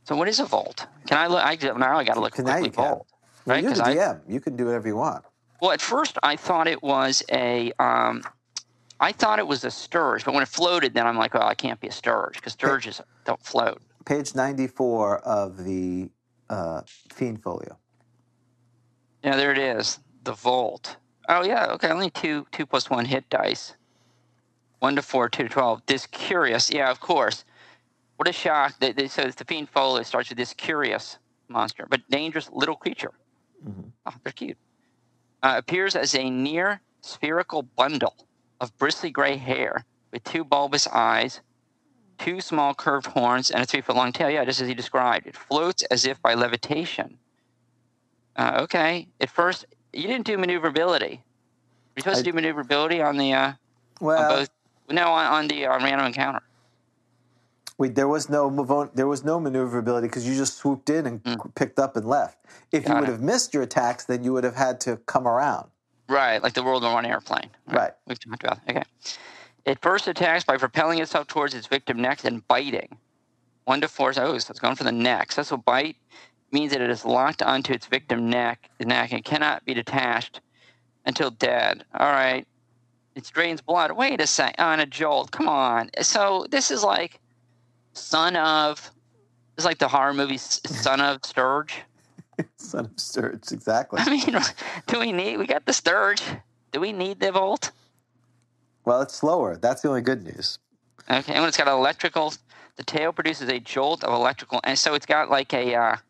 So, what is a volt? Can I look? I, now I got to look
Now
quickly.
can.
Volt.
Well,
Right?
you're the
'Cause I-
DM. You can do whatever you want.
Well, at first I thought it was a, um, I thought it was a stirge, but when it floated, then I'm like, well, I can't be a stirge because stirges don't float.
Page ninety-four of the uh, Fiend Folio.
Yeah, there it is, the volt. Oh yeah, okay, only two, two plus one hit dice, one to four, two to twelve. This curious, yeah, of course. What a shock! They, they, so the fiend folio starts with this curious monster, but dangerous little creature. Oh, they're cute. Uh, appears as a near spherical bundle of bristly gray hair with two bulbous eyes, two small curved horns, and a three foot long tail. Yeah, just as he described. It floats as if by levitation. Uh, okay. At first, you didn't do maneuverability. You're supposed
I-
to do maneuverability on the uh, on
Well,
both. No, on, on the uh, random encounter.
we, there was no on, there was no maneuverability because you just swooped in and picked up and left. If you
Hmm.
Would
it.
have missed your attacks, then you would have had to come around.
Right, like the World War One airplane.
Right.
We've talked about. Okay. It first attacks by propelling itself towards its victim neck and biting. One to four. Oh, so it's going for the neck. So, so bite means that it is locked onto its victim neck, the neck, and cannot be detached until dead. All right. It drains blood. Wait a sec. On a jolt. Come on. So this is like son of. It's like the horror movie Son of Stirge.
Son of Stirge, exactly.
I mean, do we need? We got the Stirge. Do we need the Volt?
Well, it's slower. That's the only good news.
Okay, and it's got electrical. The tail produces a jolt of electrical, and so it's got like a uh, what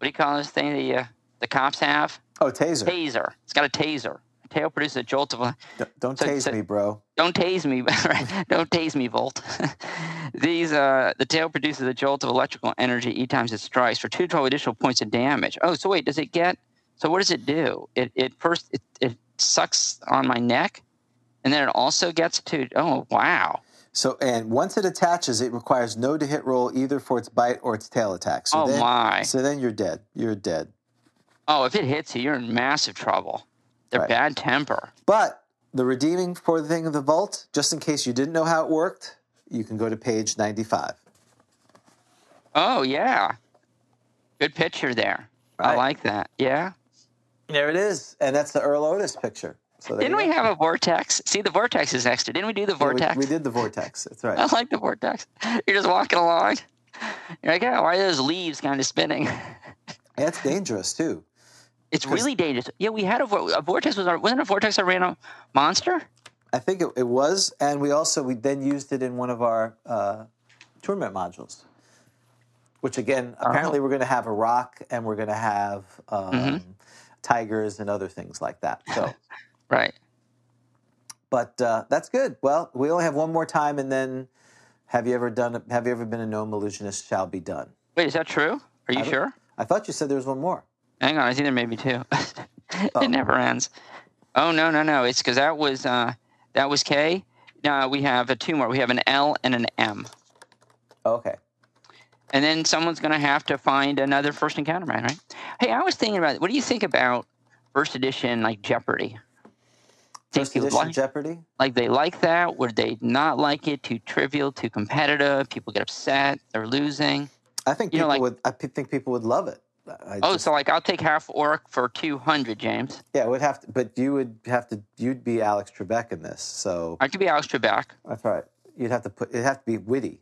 do you call this thing? The uh, the cops have
Oh, taser.
taser. It's got a taser. The tail produces a jolt of.
D- don't
So-
tase
so-
me, bro.
Don't tase me, right? don't tase me, Volt. These uh, the tail produces a jolt of electrical energy each time it strikes for two to twelve additional points of damage. Oh, so wait, does it get? So what does it do? It it first it, it sucks on my neck, and then it also gets to. Oh wow.
So, and once it attaches, it requires no to hit roll either for its bite or its tail attack. So
Oh,
then,
my.
So then you're dead. You're dead.
Oh, if it hits you, you're in massive trouble. They're
Right.
bad temper.
But the redeeming for the thing of the volt, just in case you didn't know how it worked, you can go to page 95.
Oh yeah, good picture there. I like that. Yeah.
There it is, and that's the Erol Otus picture. So
Didn't we have a vortex? See, the vortex is next to. It. Didn't we do the
Yeah, we-
vortex?
we, did the vortex. That's right.
I like the vortex. You're just walking along. You're like, oh, why are those leaves kind of spinning?
Yeah, it's dangerous too.
It's really dangerous. Yeah, we had a, a vortex. Was our, wasn't a vortex a random monster?
I think it, it was, and we also we then used it in one of our uh, tournament modules. Which again, apparently we're going to have a rock, and we're going to have um,
Mm-hmm.
tigers and other things like that. So,
Right.
but uh, that's good. Well, we only have one more time, and then have you ever done? Have you ever been a gnome illusionist? Shall be done.
Wait, is that true? Are you
don't-
sure?
I thought you said there was one more.
Hang on, I think there may be two.
Oh.
it never ends. Oh no, no, no! It's because that was uh, that was K. Now we have a two more. We have an L and an M,
Okay.
and then someone's going to have to find another first encounter man, right? Hey, I was thinking about what do you think about first edition like Jeopardy?
First edition
like-
Jeopardy.
like they like that? Would they not like it? Too trivial, too competitive. People get upset. They're losing.
I think
You know,
people
like-
would. I think people would love it. I
Oh,
just-
so like I'll take half orc for two hundred, James.
yeah, would have to. But you would have to. You'd be Alex Trebek in this, so
I could be Alex Trebek.
that's right. You'd have to put. It'd have to be witty.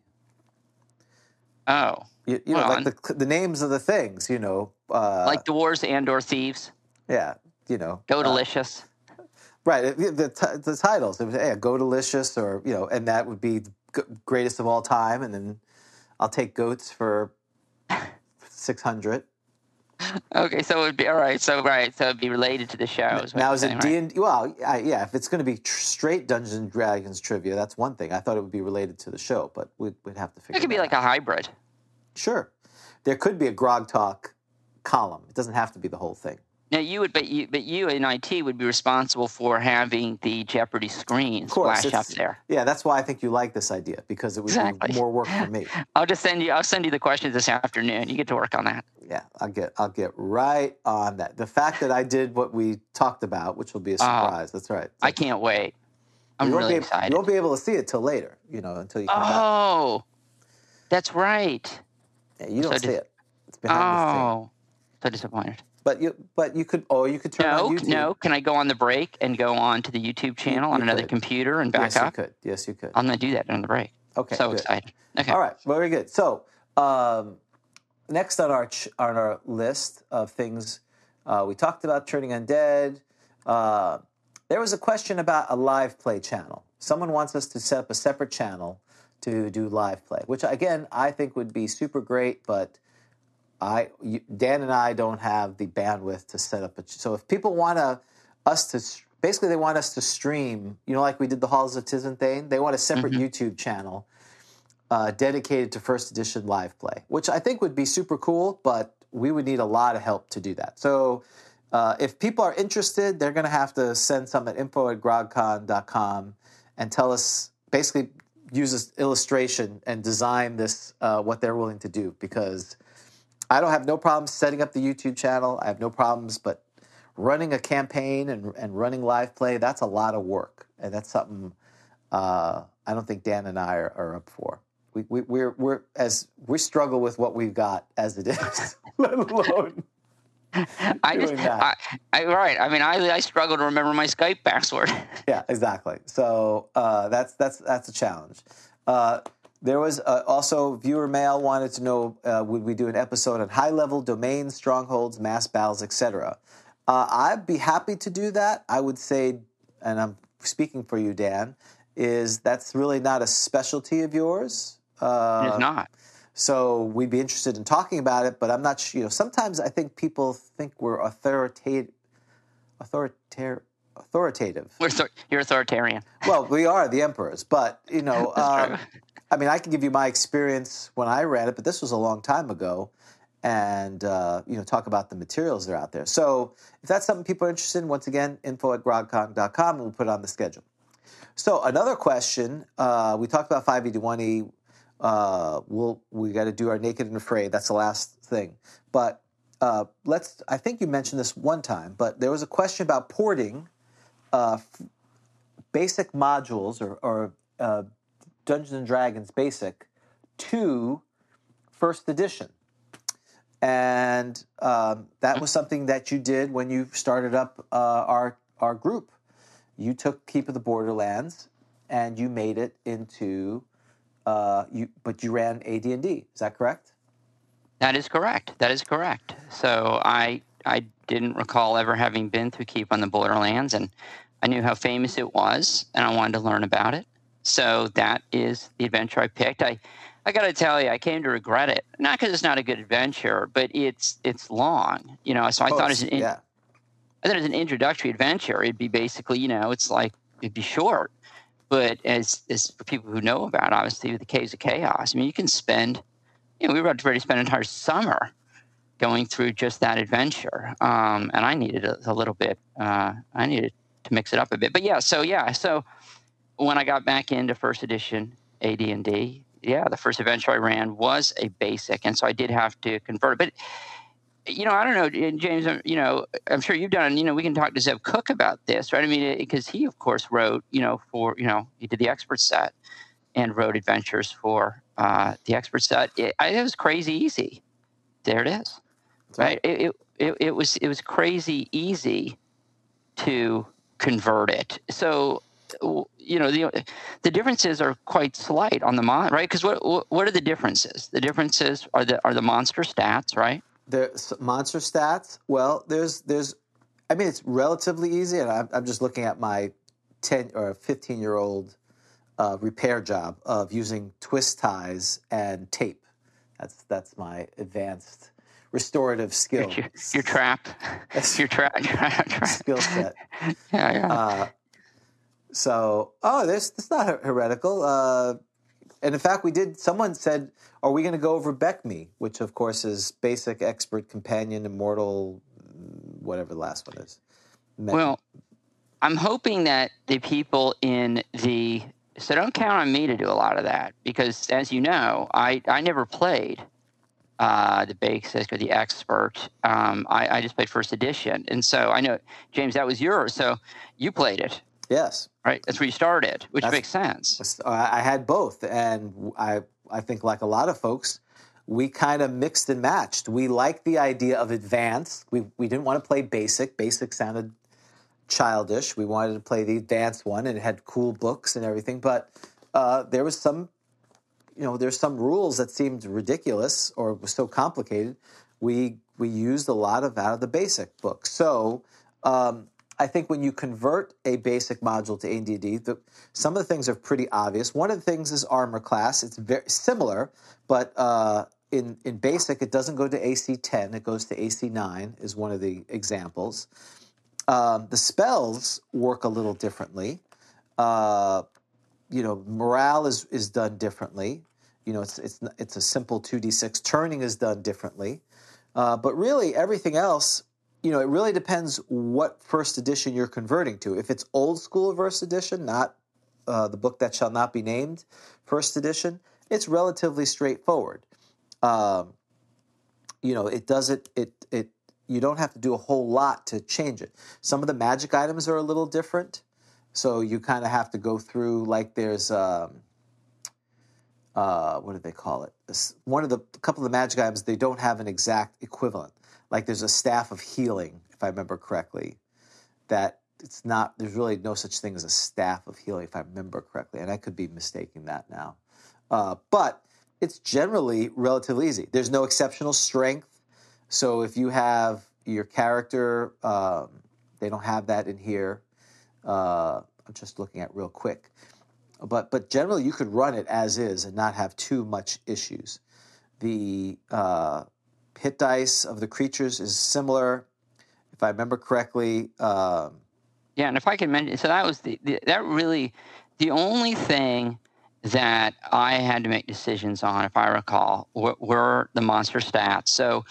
Oh,
You, you know,
Well,
like the the names of the things. You know, uh,
like dwarves and or thieves.
yeah, you know,
Go
uh,
delicious.
right. The, the, the titles. It was yeah, Go Delicious, or you know, and that would be the greatest of all time. And then I'll take goats for six hundred.
Okay, so it would be all right. So right, so it'd be related to the show. is
Now is it? D and well, I, yeah. If it's going to be tr- straight Dungeons and Dragons trivia, that's one thing. I thought it would be related to the show, but we'd, we'd have to figure.
It could be
that
like a hybrid.
Sure. There could be a Grog Talk column. It doesn't have to be the whole thing.
Now you would, but you, but you in IT would be responsible for having the Jeopardy screen
course.
splash up there.
Yeah, that's why I think you like this idea because it would
Exactly.
be more work for me.
I'll just send you. I'll send you the questions this afternoon. You get to work on that.
Yeah, I'll get I'll get right on that. The fact that I did what we talked about, which will be a ah, surprise. that's right.
I can't wait. I'm really
be,
excited.
You won't be able to see it till later, you know, until you come
Oh, that's right.
Yeah, you don't
so
see
dis-
it. It's behind the scene.
Oh, so disappointed.
But you but you could or you could turn
No,
on YouTube.
no. Can I go on the break and go on to the YouTube channel on
you
another computer and back
yes, you
up?
could. Yes, you could.
I'm going to do that on the break.
Okay.
so
good.
excited. Okay.
All right, very good. So, um, next on our ch- on our list of things, uh, we talked about turning undead. Uh, there was a question about a live play channel. Someone wants us to set up a separate channel to do live play, which again I think would be super great, but I you, Dan and I don't have the bandwidth to set up a. So if people want to us to basically they want us to stream, you know, like we did the Halls of Tizun Thane, they want a separate YouTube channel uh, dedicated to first edition live play, which I think would be super cool, but we would need a lot of help to do that. So uh, if people are interested, they're going to have to send some at info at grogcon.com and tell us basically use this illustration and design this uh, what they're willing to do because I don't have no problems setting up the YouTube channel. I have no problems, but running a campaign and, and running live play, that's a lot of work. And that's something uh, I don't think Dan and I are, are up for. We, we, we're, we're as we struggle with what we've got as it is, let alone
I just. I, I, right. I mean, I, I struggle to remember my Skype password.
Yeah, exactly. So uh, that's that's that's a challenge. Uh, there was uh, also viewer mail wanted to know uh, would we do an episode on high level domains, strongholds, mass battles, etc. Uh, I'd be happy to do that. I would say, and I'm speaking for you, Dan, is that's really not a specialty of yours. Uh,
it's not.
So we'd be interested in talking about it, but I'm not sure. You know, sometimes I think people think we're authoritative, authoritative, authoritative.
We're author- you're authoritarian.
Well, we are the emperors, but you know, um. I mean, I can give you my experience when I ran it, but this was a long time ago, and uh, you know, talk about the materials that are out there. So if that's something people are interested in, once again, info at grogcon.com, and we'll put it on the schedule. So another question, uh, we talked about 581e. Uh, we'll we got to do our naked and afraid. That's the last thing. But uh, let's. I think you mentioned this one time, but there was a question about porting uh, f- basic modules or, or uh, Dungeons and Dragons basic to first edition. And um, that was something that you did when you started up uh, our our group. You took Keep of the Borderlands and you made it into uh, you, but you ran AD and D. Is that correct?
That is correct. That is correct. So I I didn't recall ever having been through Keep on the Borderlands, and I knew how famous it was, and I wanted to learn about it. So that is the adventure I picked. I I got to tell you, I came to regret it. Not because it's not a good adventure, but it's it's long. You know, so I thought as an in-
yeah.
I thought as an introductory adventure, it'd be basically, you know, it's like it'd be short. But as as for people who know about, obviously, the Caves of Chaos, I mean, you can spend, you know, we were about ready to spend an entire summer going through just that adventure. Um, and I needed a, a little bit, uh, I needed to mix it up a bit. But yeah, so yeah, so when I got back into first edition AD&D, yeah, the first adventure I ran was a basic, and so I did have to convert it. But you know, I don't know, James. You know, I'm sure you've done. You know, we can talk to Zeb Cook about this, right? I mean, because he, of course, wrote. You know, for you know, he did the expert set and wrote adventures for uh, the expert set. It, it was crazy easy. There it is, right? It, it, it, it was it was crazy easy to convert it. So you know the the differences are quite slight on the mon right because what what what are the differences the differences are the are the monster stats right
the monster stats. Well, there's there's, I mean, it's relatively easy, and I'm, I'm just looking at my ten or fifteen year old uh, repair job of using twist ties and tape. That's that's my advanced restorative skill
your, your trap your trap trap, trap.
skill set.
yeah yeah
Uh, so, oh, this this not heretical. Uh, and in fact, we did. Someone said, "Are we going to go over BECMI?" Which, of course, is basic, expert, companion, immortal, whatever the last one is.
Well i'm hoping that the people in the so don't count on me to do a lot of that because as you know i i never played uh, the basic or the expert um, I, I just played first edition and so i know james that was yours so you played it
yes,
right that's where you started which
That's-
makes sense
I I had both, and I I think like a lot of folks, we kind of mixed and matched. We liked the idea of advanced. We we didn't want to play basic. Basic sounded childish. We wanted to play the advanced one, and it had cool books and everything. But uh, there was some, you know, there's some rules that seemed ridiculous or was so complicated. We we used a lot of out of the basic book. So. Um, I think when you convert a basic module to ADD, the, some of the things are pretty obvious. One of the things is armor class. It's very similar, but uh, in in basic, it doesn't go to AC 10. It goes to AC 9. Is one of the examples. Um, the spells work a little differently. Uh, you know, morale is is done differently. You know, it's it's it's a simple 2d6. Turning is done differently. Uh, but really, everything else you know, it really depends what first edition you're converting to. If it's old school first edition, not uh, the book that shall not be named first edition, it's relatively straightforward. Um, you know, it doesn't it it you don't have to do a whole lot to change it. Some of the magic items are a little different, so you kind of have to go through like there's. Um, uh, what do they call it? One of the couple of the magic items they don't have an exact equivalent. like there's a staff of healing, if I remember correctly, that it's not. There's really no such thing as a staff of healing, if I remember correctly, and I could be mistaking that now. Uh, but it's generally relatively easy. There's no exceptional strength, so if you have your character, um, they don't have that in here. Uh, I'm just looking at real quick, but but generally you could run it as is and not have too much issues. The uh, hit dice of the creatures is similar, if I remember correctly. Um,
Yeah, and if I can mention, so that was the, the that really the only thing that I had to make decisions on, if I recall, were, were the monster stats. So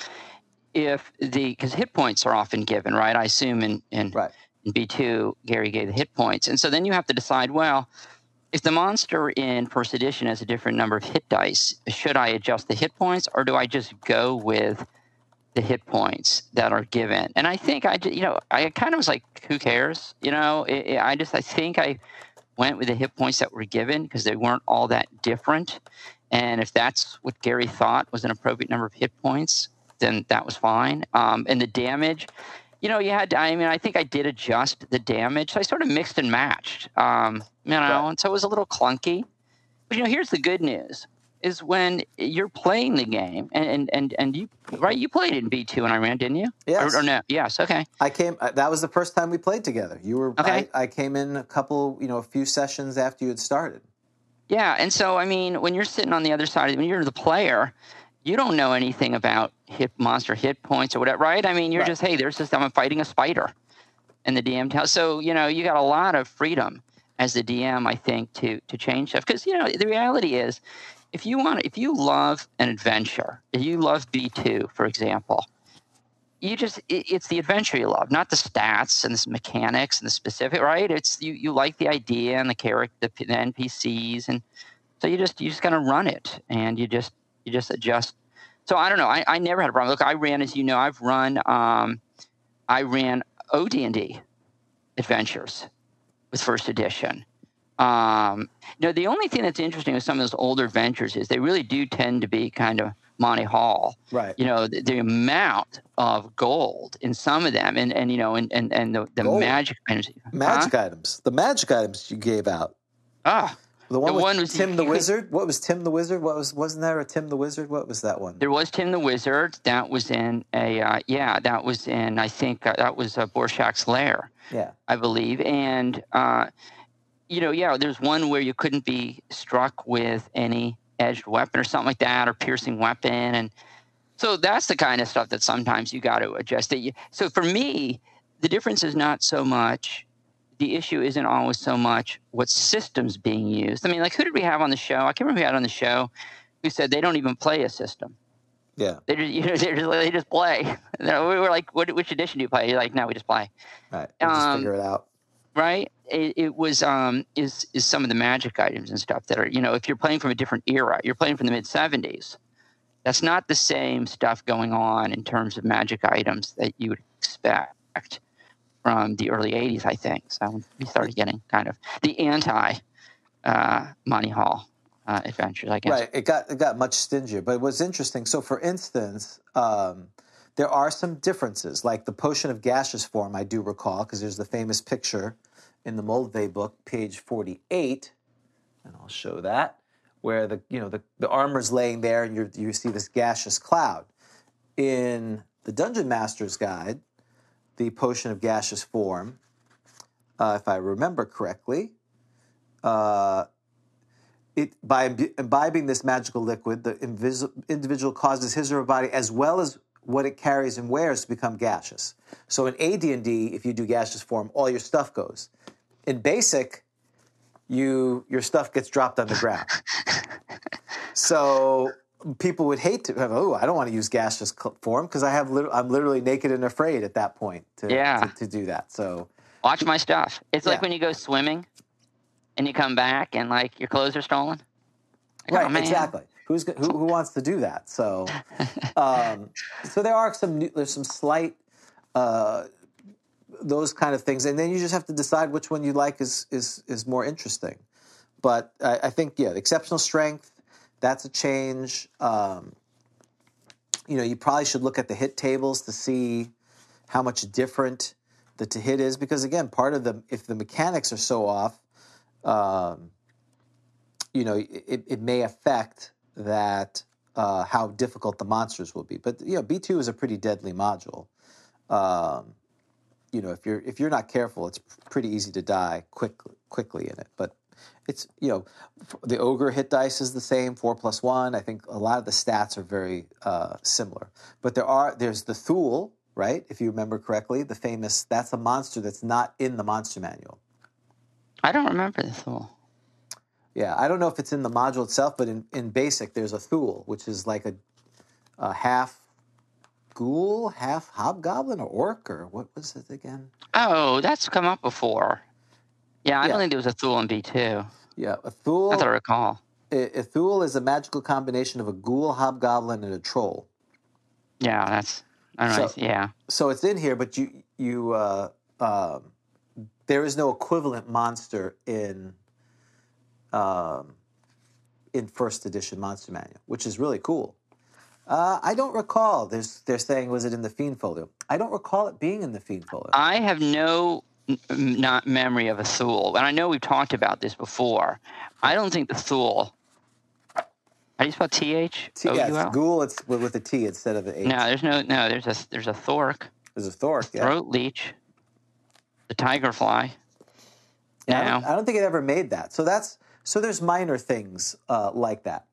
if the because hit points are often given, right? I assume in in,
right.
in B two, Gary gave the hit points, and so then you have to decide, well. If the monster in first edition has a different number of hit dice, should I adjust the hit points or do I just go with the hit points that are given. And I think I, you know, I kind of was like, who cares? You know, it, it- I just, I think I went with the hit points that were given because they weren't all that different. And if that's what Gary thought was an appropriate number of hit points, then that was fine. Um, and the damage, you know, you had, to, I mean, I think I did adjust the damage. So I sort of mixed and matched, um, you know,
Right.
and so it was a little clunky. But, you know, here's the good news is when you're playing the game and, and, and, and you, right, you played it in B2 and I ran, didn't you?
Yes.
Or, or no? Yes. Okay.
I came. uh, That was the first time we played together. You were.
Okay.
I, I came in a couple, you know, a few sessions after you had started.
Yeah, and so I mean, when you're sitting on the other side, when you're the player, you don't know anything about hit monster hit points or whatever, right? I mean, you're
Right.
just hey, there's this I'm fighting a spider, and the DM tells. So you know, you got a lot of freedom as the DM, I think, to to change stuff because you know the reality is, if you want, if you love an adventure, if you love B two, for example. You just, it, it's the adventure you love, not the stats and the mechanics and the specific, right? It's you, you like the idea and the character, the, the NPCs, and so you just you just gotta run it, and you just you just adjust. So I don't know. I, I never had a problem. Look, I ran, as you know, I've run. Um, I ran OD&D adventures with first edition. Um, you know, the only thing that's interesting with some of those older adventures is they really do tend to be kind of Monty Hall.
Right.
You know, the, the amount of gold in some of them, and and you know, and and, and the, the magic items.
Magic items. The magic items you gave out.
Huh? Ah,
The one
The one was-
Tim the Wizard. What was Tim the Wizard? What was wasn't there a Tim the Wizard? What was that one?
There was Tim the Wizard. That was in a uh, yeah. That was in I think uh, that was uh, Borshak's lair,
Yeah.
I believe. And uh, you know, yeah, there's one where you couldn't be struck with any edged weapon or something like that, or piercing weapon, and so that's the kind of stuff that sometimes you got to adjust. It. So for me, the difference is not so much. The issue isn't always so much what systems being used. I mean, like who did we have on the show? I can't remember who we had on the show who said they don't even play a system.
Yeah.
They just, you know, they just, they just play. You know, we were like, what, which edition do you play? You're like, no, we just play.
Right. We'll just
Um,
figure it out.
Right? It, it was um, is is some of the magic items and stuff that are you know if you're playing from a different era, you're playing from the mid '70s. That's not the same stuff going on in terms of magic items that you would expect from the early '80s. I think so. We started getting kind of the anti uh, Monty Hall uh, adventures. I guess.
Right. It got it got much stingier. But what's interesting, so for instance, um, there are some differences, like the potion of gaseous form. I do recall because there's the famous picture in the Moldvay book, page forty-eight, and I'll show that where the you know the, the armor's laying there, and you you see this gaseous cloud. In the Dungeon Master's Guide, the potion of gaseous form, uh, if I remember correctly. Uh, it, by imbi- imbibing this magical liquid, the invis- individual causes his or her body, as well as what it carries and wears, to become gaseous. So in AD&D, if you do gaseous form, all your stuff goes. In basic, you your stuff gets dropped on the ground. so people would hate to have. Oh, I don't want to use gaseous form because I have. Lit- I'm literally naked and afraid at that point to
Yeah.
to, to do that. So
Watch my stuff. It's
Yeah.
like when you go swimming and you come back and like your clothes are stolen. Like,
right,
oh,
exactly. Who's who, who wants to do that? So, um, so there are some new, there's some slight uh, those kind of things, and then you just have to decide which one you like is is is more interesting. But I, I think yeah, the exceptional strength that's a change. Um, you know, you probably should look at the hit tables to see how much different the to hit is because again, part of the if the mechanics are so off, um, you know, it, it may affect that uh, how difficult the monsters will be. But you know, B two is a pretty deadly module. Um, you know, if you're if you're not careful, it's pretty easy to die quickly quickly in it. But it's you know, the ogre hit dice is the same, four plus one. I think a lot of the stats are very uh, similar. But there are there's the Thoul, right? If you remember correctly, the famous that's a monster that's not in the monster manual.
I don't remember the Thoul.
Yeah, I don't know if it's in the module itself, but in, in basic, there's a Thoul, which is like a, a half ghoul, half hobgoblin, or orc, or what was it again?
Oh, that's come up before. Yeah, I
Yeah.
don't think there was a Thoul in B2.
Yeah, a Thoul.
That's what I recall.
Thoul is a magical combination of a ghoul, hobgoblin, and a troll.
Yeah, that's. I don't know.
So-
yeah.
So it's in here, but you you uh, um, there is no equivalent monster in um, in first edition Monster Manual, which is really cool. Uh, I don't recall. There's, they're saying was it in the Fiend Folio? I don't recall it being in the Fiend Folio.
I have no m- not memory of a Thoul, and I know we've talked about this before. I don't think the Thoul. How do you spell T H
T, yeah, it's ghoul. It's with, a T instead of an H.
No, there's no no. There's a there's a Thork,
There's a Thork. Yeah.
throat leech, the tiger fly.
Yeah, I, don't, I don't think it ever made that. So that's so there's minor things uh, like that.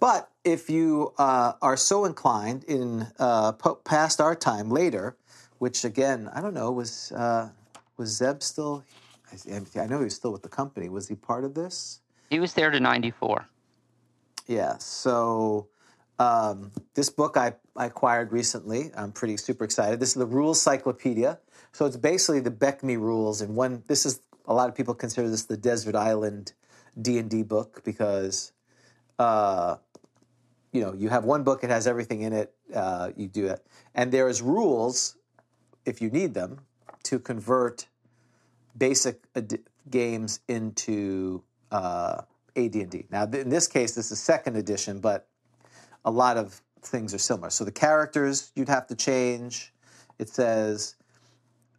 But if you uh, are so inclined in uh, po- past our time later, which again I don't know was uh, was Zeb still? I, know he was still with the company. Was he part of this?
he was there to '94.
Yeah. So um, this book I, I acquired recently. I'm pretty super excited. This is the Rules Cyclopedia. So it's basically the BECMI rules, and one. This is a lot of people consider this the Desert Island D and D book because, uh, you know, you have one book. It has everything in it. Uh, you do it, and there is rules if you need them to convert basic ad- games into uh, AD&D. Now, th- in this case, this is second edition, but a lot of things are similar. So the characters you'd have to change. It says,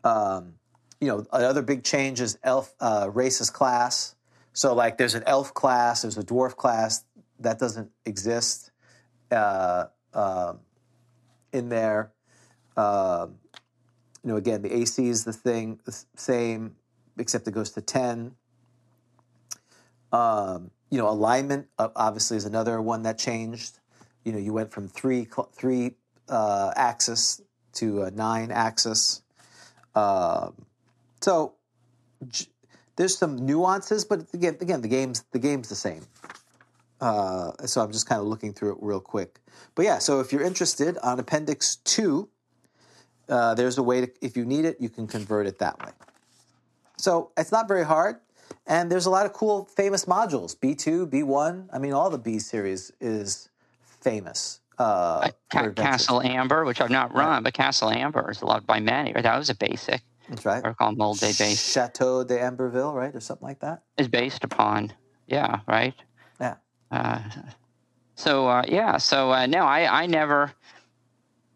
um, you know, another big change is elf uh, races class. So like, there's an elf class, there's a dwarf class that doesn't exist uh, um in there. Um, you know, again, the AC is the thing, the same, except it goes to ten. Um, you know, alignment uh, obviously is another one that changed. You know, you went from three three uh, axis to nine axis. Um, so j- there's some nuances, but again, again, the game's the game's the same. Uh, so I'm just kind of looking through it real quick. But yeah, so if you're interested on Appendix Two, uh, there's a way to, if you need it, you can convert it that way. So it's not very hard, and there's a lot of cool, famous modules. B2, B1. I mean, all the B series is famous. Uh,
Ca- Castle Amber, which I've not run, but Castle Amber is loved by many. Right? That was a basic.
That's right.
I recall Moldvay base
Chateau de Amberville, right, or something like that.
is based upon. Yeah, right.
Yeah.
Uh, so uh, yeah, so uh, no, I I never.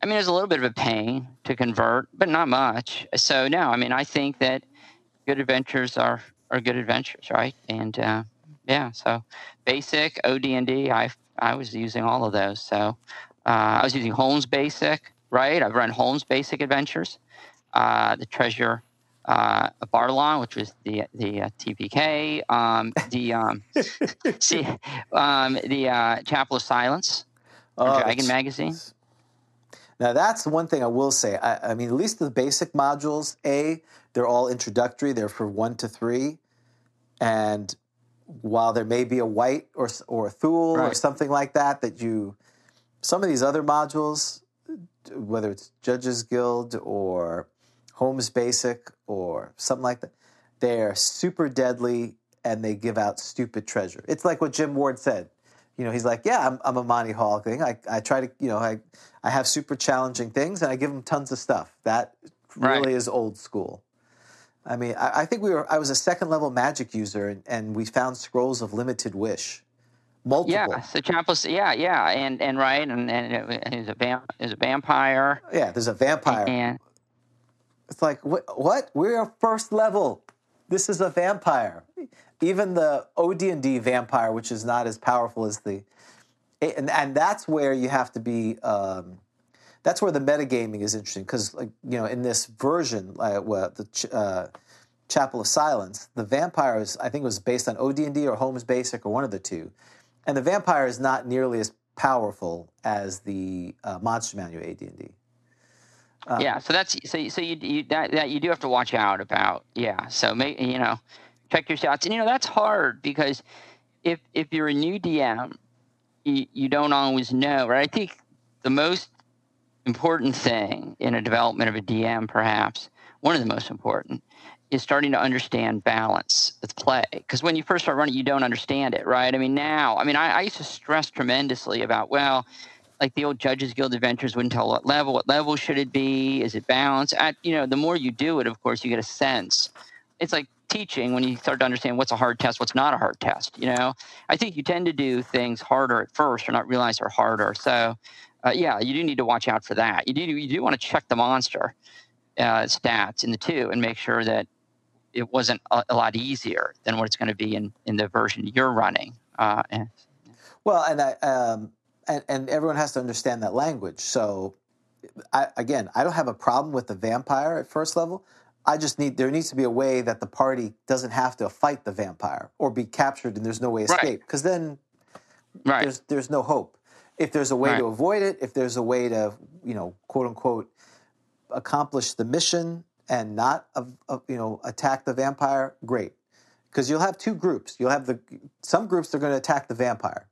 I mean, there's a little bit of a pain to convert, but not much. So no, I mean, I think that good adventures are are good adventures, right? And uh, yeah, so basic OD&D, I I was using all of those. So uh, I was using Holmes Basic, right? I've run Holmes Basic Adventures, uh, the Treasure uh, Barlon, which was the the uh, TPK, um, the um, see, um, the uh, Chapel of Silence,
Oh,
Dragon Magazine.
Now that's the one thing I will say. I, I mean, at least the basic modules, a they're all introductory. They're for one to three, and while there may be a wight or or a Thoul or something like that, that you some of these other modules, whether it's Judges Guild or Holmes Basic or something like that, they're super deadly and they give out stupid treasure. It's like what Jim Ward said. You know, he's like, yeah, I'm, I'm a Monty Hall thing. I, I try to, you know, I, I have super challenging things and I give them tons of stuff. That really
Right.
is old school. I mean, I, I think we were, I was a second level magic user and, and we found scrolls of limited wish multiple.
Yeah, so Chapel, yeah, yeah, and and right, and and it, he's a vamp, is a vampire,
Yeah, there's a vampire.
and
It's like what? What? We're first level. This is a vampire. Even the OD&D vampire, which is not as powerful as the, and and that's where you have to be. Um, that's where the metagaming is interesting because, like you know, in this version, uh, well, the ch- uh, Chapel of Silence, the vampire is I think it was based on OD&D or Holmes Basic or one of the two, and the vampire is not nearly as powerful as the uh, Monster Manual AD&D. Uh,
yeah, so that's so so you you that, that you do have to watch out about. Yeah, so you know check your shots, and you know that's hard because if if you're a new DM, you, you don't always know, right? I think the most important thing in a development of a DM, perhaps one of the most important, is starting to understand balance with play. Because when you first start running, you don't understand it, right? I mean, now, I mean, I, I used to stress tremendously about well like the old Judges Guild adventures wouldn't tell what level. What level should it be? Is it balanced? At, you know, the more you do it, of course, you get a sense. It's like teaching when you start to understand what's a hard test, what's not a hard test. You know, I think you tend to do things harder at first or not realize they're harder. So, uh, yeah, you do need to watch out for that. You do you do want to check the monster uh, stats in the two and make sure that it wasn't a, a lot easier than what it's going to be in in the version you're running. Uh, and,
Well, and I um, and and everyone has to understand that language. So, I, again, I don't have a problem with the vampire at first level. I just need there needs to be a way that the party doesn't have to fight the vampire or be captured and there's no way to escape because then
right.
there's there's no hope. If there's a way to avoid it, if there's a way to you know quote unquote accomplish the mission and not uh, uh, you know attack the vampire, great. Because you'll have two groups. You'll have the some groups that are going to attack the vampire.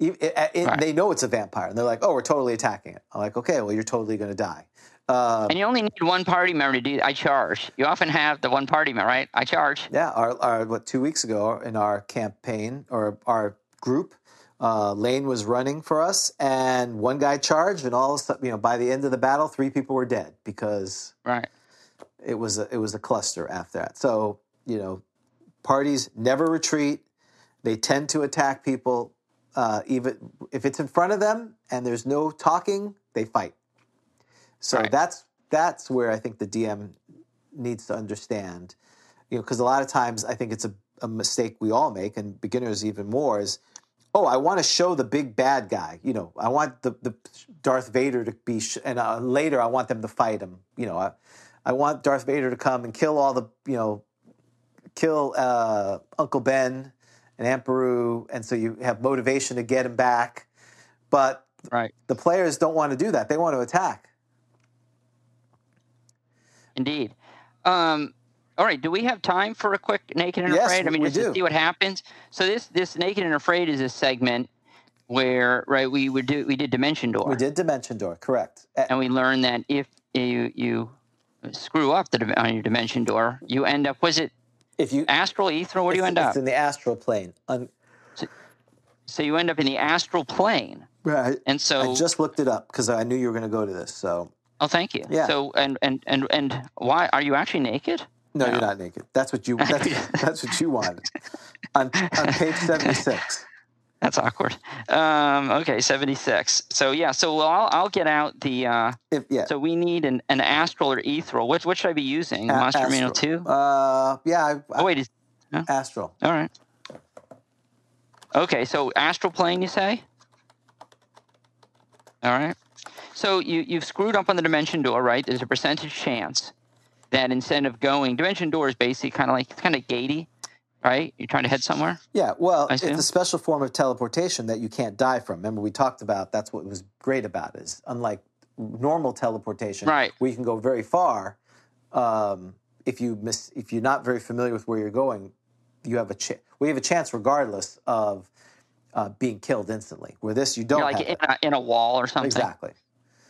It- it-
Right.
They know it's a vampire, and they're like, "Oh, we're totally attacking it." I'm like, "Okay, well, you're totally going to die." Uh,
And you only need one party member to do. I charge. You often have the one party member, right? I charge.
Yeah, our, our what two weeks ago in our campaign or our group, uh, Lane was running for us, and one guy charged, and all of a sudden, you know, by the end of the battle, three people were dead because
Right.
it was a, it was a cluster after that. So you know, parties never retreat; they tend to attack people, uh, even if it's in front of them and there's no talking, they fight. So
Right.
that's that's where I think the DM needs to understand, you know, because a lot of times I think it's a, a mistake we all make, and beginners even more is, oh, I want to show the big bad guy. You know, I want the, the Darth Vader to be, sh- and uh, later I want them to fight him. You know, I, I want Darth Vader to come and kill all the, you know, kill uh, Uncle Ben and Aunt Beru, and so you have motivation to get him back. But
Right.
the players don't want to do that; they want to attack.
Indeed. Um, all right. Do we have time for a quick naked and
Yes,
afraid? I mean, just to see what happens. So this this naked and afraid is a segment where right we would do we did dimension door
We did Dimension Door, correct?
And we learned that if you you screw up the on your dimension door, you end up was it
If you
astral ether? Where do you end
it's
up?
in the astral plane. Un-
So you end up in the astral plane,
Right.
and so
I just looked it up because I knew you were going to go to this. So
oh, thank you.
Yeah.
So and and and and why are you actually naked?
no,
No.
you're not naked. That's what you. That's, that's what you wanted. On on page seventy six.
That's awkward. Um, okay, seventy six. So yeah, so well, I'll, I'll get out the. Uh,
If yeah.
so we need an, an astral or ethereal. Which which should I be using?
A-
Monster Manual
astral.
two.
Uh, yeah. I,
Oh wait, is
astral.
all right. Okay, so astral plane, you say? All right. So you you've screwed up on the dimension door, right? There's a percentage chance that instead of going, dimension door is basically kind of like it's kind of gatey, right? You're trying to head somewhere.
Yeah, well, it's a special form of teleportation that you can't die from. Remember, we talked about that's what was great about it. Is unlike normal teleportation,
Right.
where you can go very far. Um, if you miss, if you're not very familiar with where you're going, you have a ch- we have a chance regardless of uh, being killed instantly. Where this, you don't
You're like in a, in a wall or something.
exactly.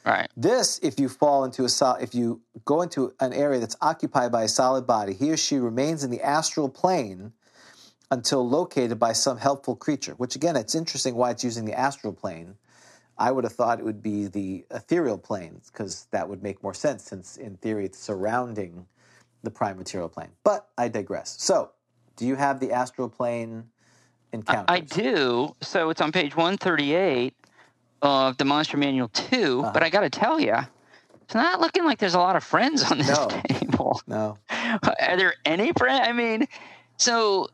Right.
This, if you fall into a sol- if you go into an area that's occupied by a solid body, he or she remains in the astral plane until located by some helpful creature. Which again, it's interesting why it's using the astral plane. I would have thought it would be the ethereal plane because that would make more sense, since in theory it's surrounding the prime material plane. But I digress. So, do you have the astral plane encounters.
I do. So it's on page 138 of the Monster Manual 2.
Uh-huh.
But I got to tell you, it's not looking like there's a lot of friends on this
No.
table.
No.
Are there any friends? I mean, so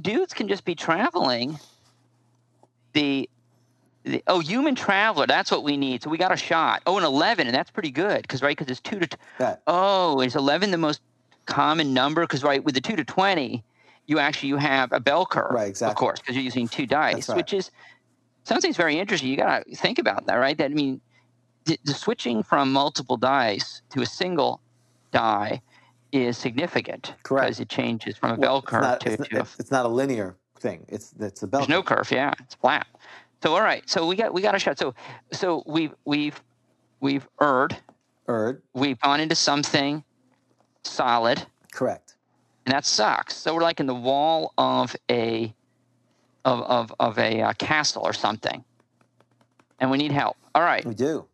dudes can just be traveling. The, the oh, human traveler. That's what we need. So we got a shot. Oh, an 11, and that's pretty good because right because it's two to. T-
Yeah.
oh, is 11 the most common number? Because right with the two to 20, you actually you have a bell curve.
Right, exactly.
Of course, because you're using two dice,
right.
which is something's very interesting. You got to think about that, right? That I mean, the, the switching from multiple dice to a single die is significant
Correct.
because it changes from a
Well,
bell
it's
curve
not,
to,
it's,
to a
not, it's not a linear thing. It's it's a bell.
there's no
curve.
curve, yeah, it's flat. So all right, so we got we got a shot. So so we've we've we've erred,
Erred.
we've gone into something solid,
Correct.
and that sucks. So we're like in the wall of a of of of a uh, castle or something, and we need help. All right,
We do.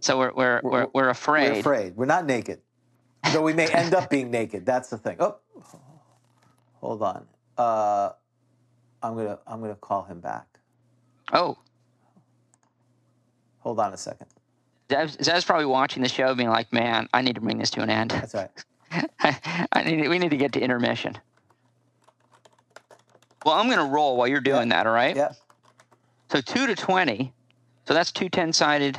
so we're We're-
we're,
we're afraid.
We're afraid. We're not naked. Though we may end up being naked. That's the thing. Oh, hold on. Uh, I'm gonna I'm gonna call him back.
Oh,
Hold on a second.
Zeb's, Zeb's probably watching the show, being like, "Man, I need to bring this to an end.
That's right.
I need we need to get to intermission." Well, I'm going to roll while you're doing that. All right.
Yeah.
So two to twenty. So that's two ten-sided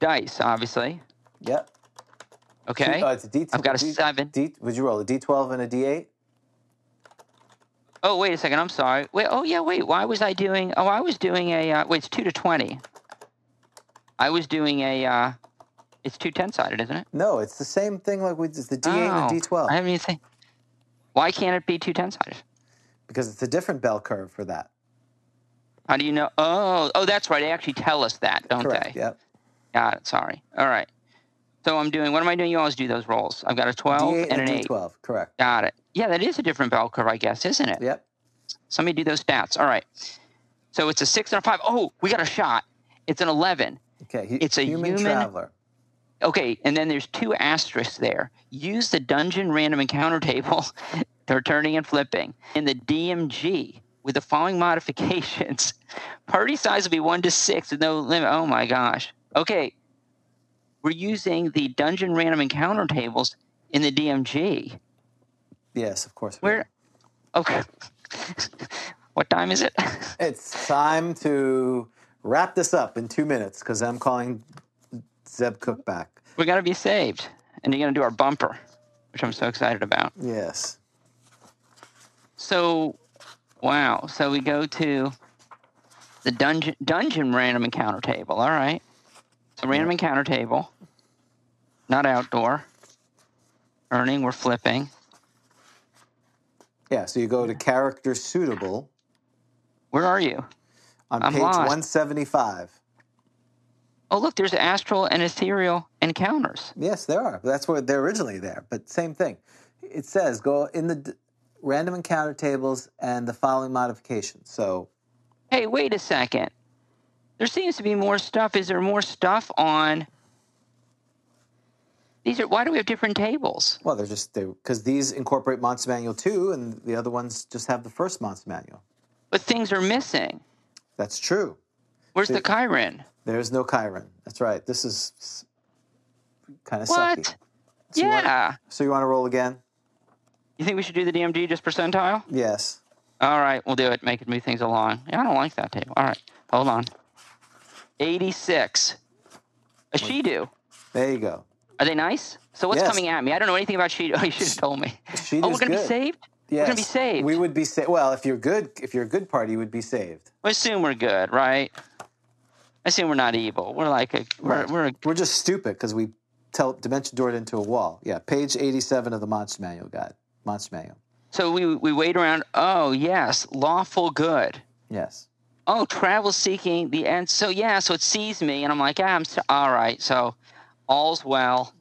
dice, obviously.
Yep.
Okay.
Oh, it's a D.
I've got a
D-
seven.
D, would you roll a D12 and a D8?
Oh, wait a second. I'm sorry. Wait. Oh, yeah. Wait. Why was I doing? Oh, I was doing a. Uh, wait. It's two to twenty. I was doing a. Uh, it's two ten-sided, isn't it?
No, it's the same thing like we it's the D8 and the D12
I haven't even think. Why can't it be two ten-sided?
because it's a different bell curve for that.
How do you know? Oh, oh, that's right. They actually tell us that, don't
Correct.
they?
Yep.
Got it. Sorry. All right. So I'm doing. What am I doing? You always do those rolls. I've got a twelve
D8
and an
a
eight.
D12. Correct.
Got it. Yeah, that is a different bell curve, I guess, isn't it?
Yep.
Somebody do those stats. All right. So it's a six and a five. Oh, we got a shot. It's an eleven.
Okay. he-
It's a
human,
human-
traveler.
Okay, and then there's two asterisks there. Use the dungeon random encounter table for turning and flipping. In the DMG, with the following modifications, party size will be one to six with no limit. Oh my gosh. Okay, we're using the dungeon random encounter tables in the DMG.
Yes, of course. we
Where? Okay. what time is it?
It's time to wrap this up in two minutes because I'm calling Zeb Cook back.
We're gonna be saved, and you're gonna do our bumper, which I'm so excited about.
Yes.
So, wow. So we go to the dungeon dungeon random encounter table. All right. So random encounter table, not outdoor. Earning, we're flipping.
Yeah. So you go to character suitable
Where are you?
on
I'm
page
lost.
175.
Oh, look, there's astral and ethereal encounters.
Yes, there are. That's where they're originally there. But same thing. It says go in the d- random encounter tables and the following modifications. So
Hey, wait a second. There seems to be more stuff. Is there more stuff on? These are. Why do we have different tables?
Well, they're just they because these incorporate Monster Manual 2 and the other ones just have the first Monster Manual.
But things are missing.
That's true.
Where's the
The-
Chiron?
There's no Chiron. That's right. This is kind of
What?
sucky. So you want-
yeah.
so you want to roll again?
You think we should do the DMG just percentile?
Yes.
All right, we'll do it. Make it move things along. Yeah, I don't like that table. All right, hold on. 86. A Shedu.
There you go.
Are they nice? So what's
Yes.
coming at me? I don't know anything about Shedu. Oh, you should have told me.
Shedu's
oh, we're going to be saved?
Yes.
We're going to be saved.
We would be saved. Well, if you're good, if you're a good party, you would be saved.
We assume we're good, right? I assume we're not evil. We're like a, we're,
Right.
we're a,
We're just stupid because we tell dimension doored into a wall. Yeah, page 87 of the Monster Manual guide. Monster Manual.
so we we wait around. Oh yes, lawful good.
Yes.
Oh, travel seeking the end. So yeah, so it sees me, and I'm like, ah, I'm so, all right. So all's well.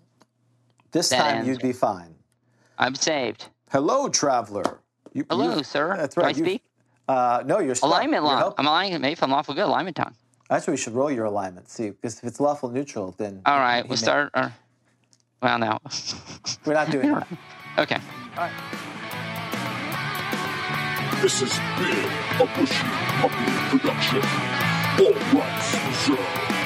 This
That
time
ends
you'd be fine.
I'm saved.
Hello, traveler. You,
Hello,
you-
sir.
That's
Do
right.
I
you-
speak?
Uh, no, you're stuck.
Alignment
You're help-
I'm alignment. Maybe if I'm lawful good, alignment tongue.
Actually, we should roll your alignment. See, because if it's lawful neutral, then
All right, we'll
may-
start. Our, well, no.
We're not doing it.
okay.
All right.
This has been a Bushy Puppy production. All rights reserved.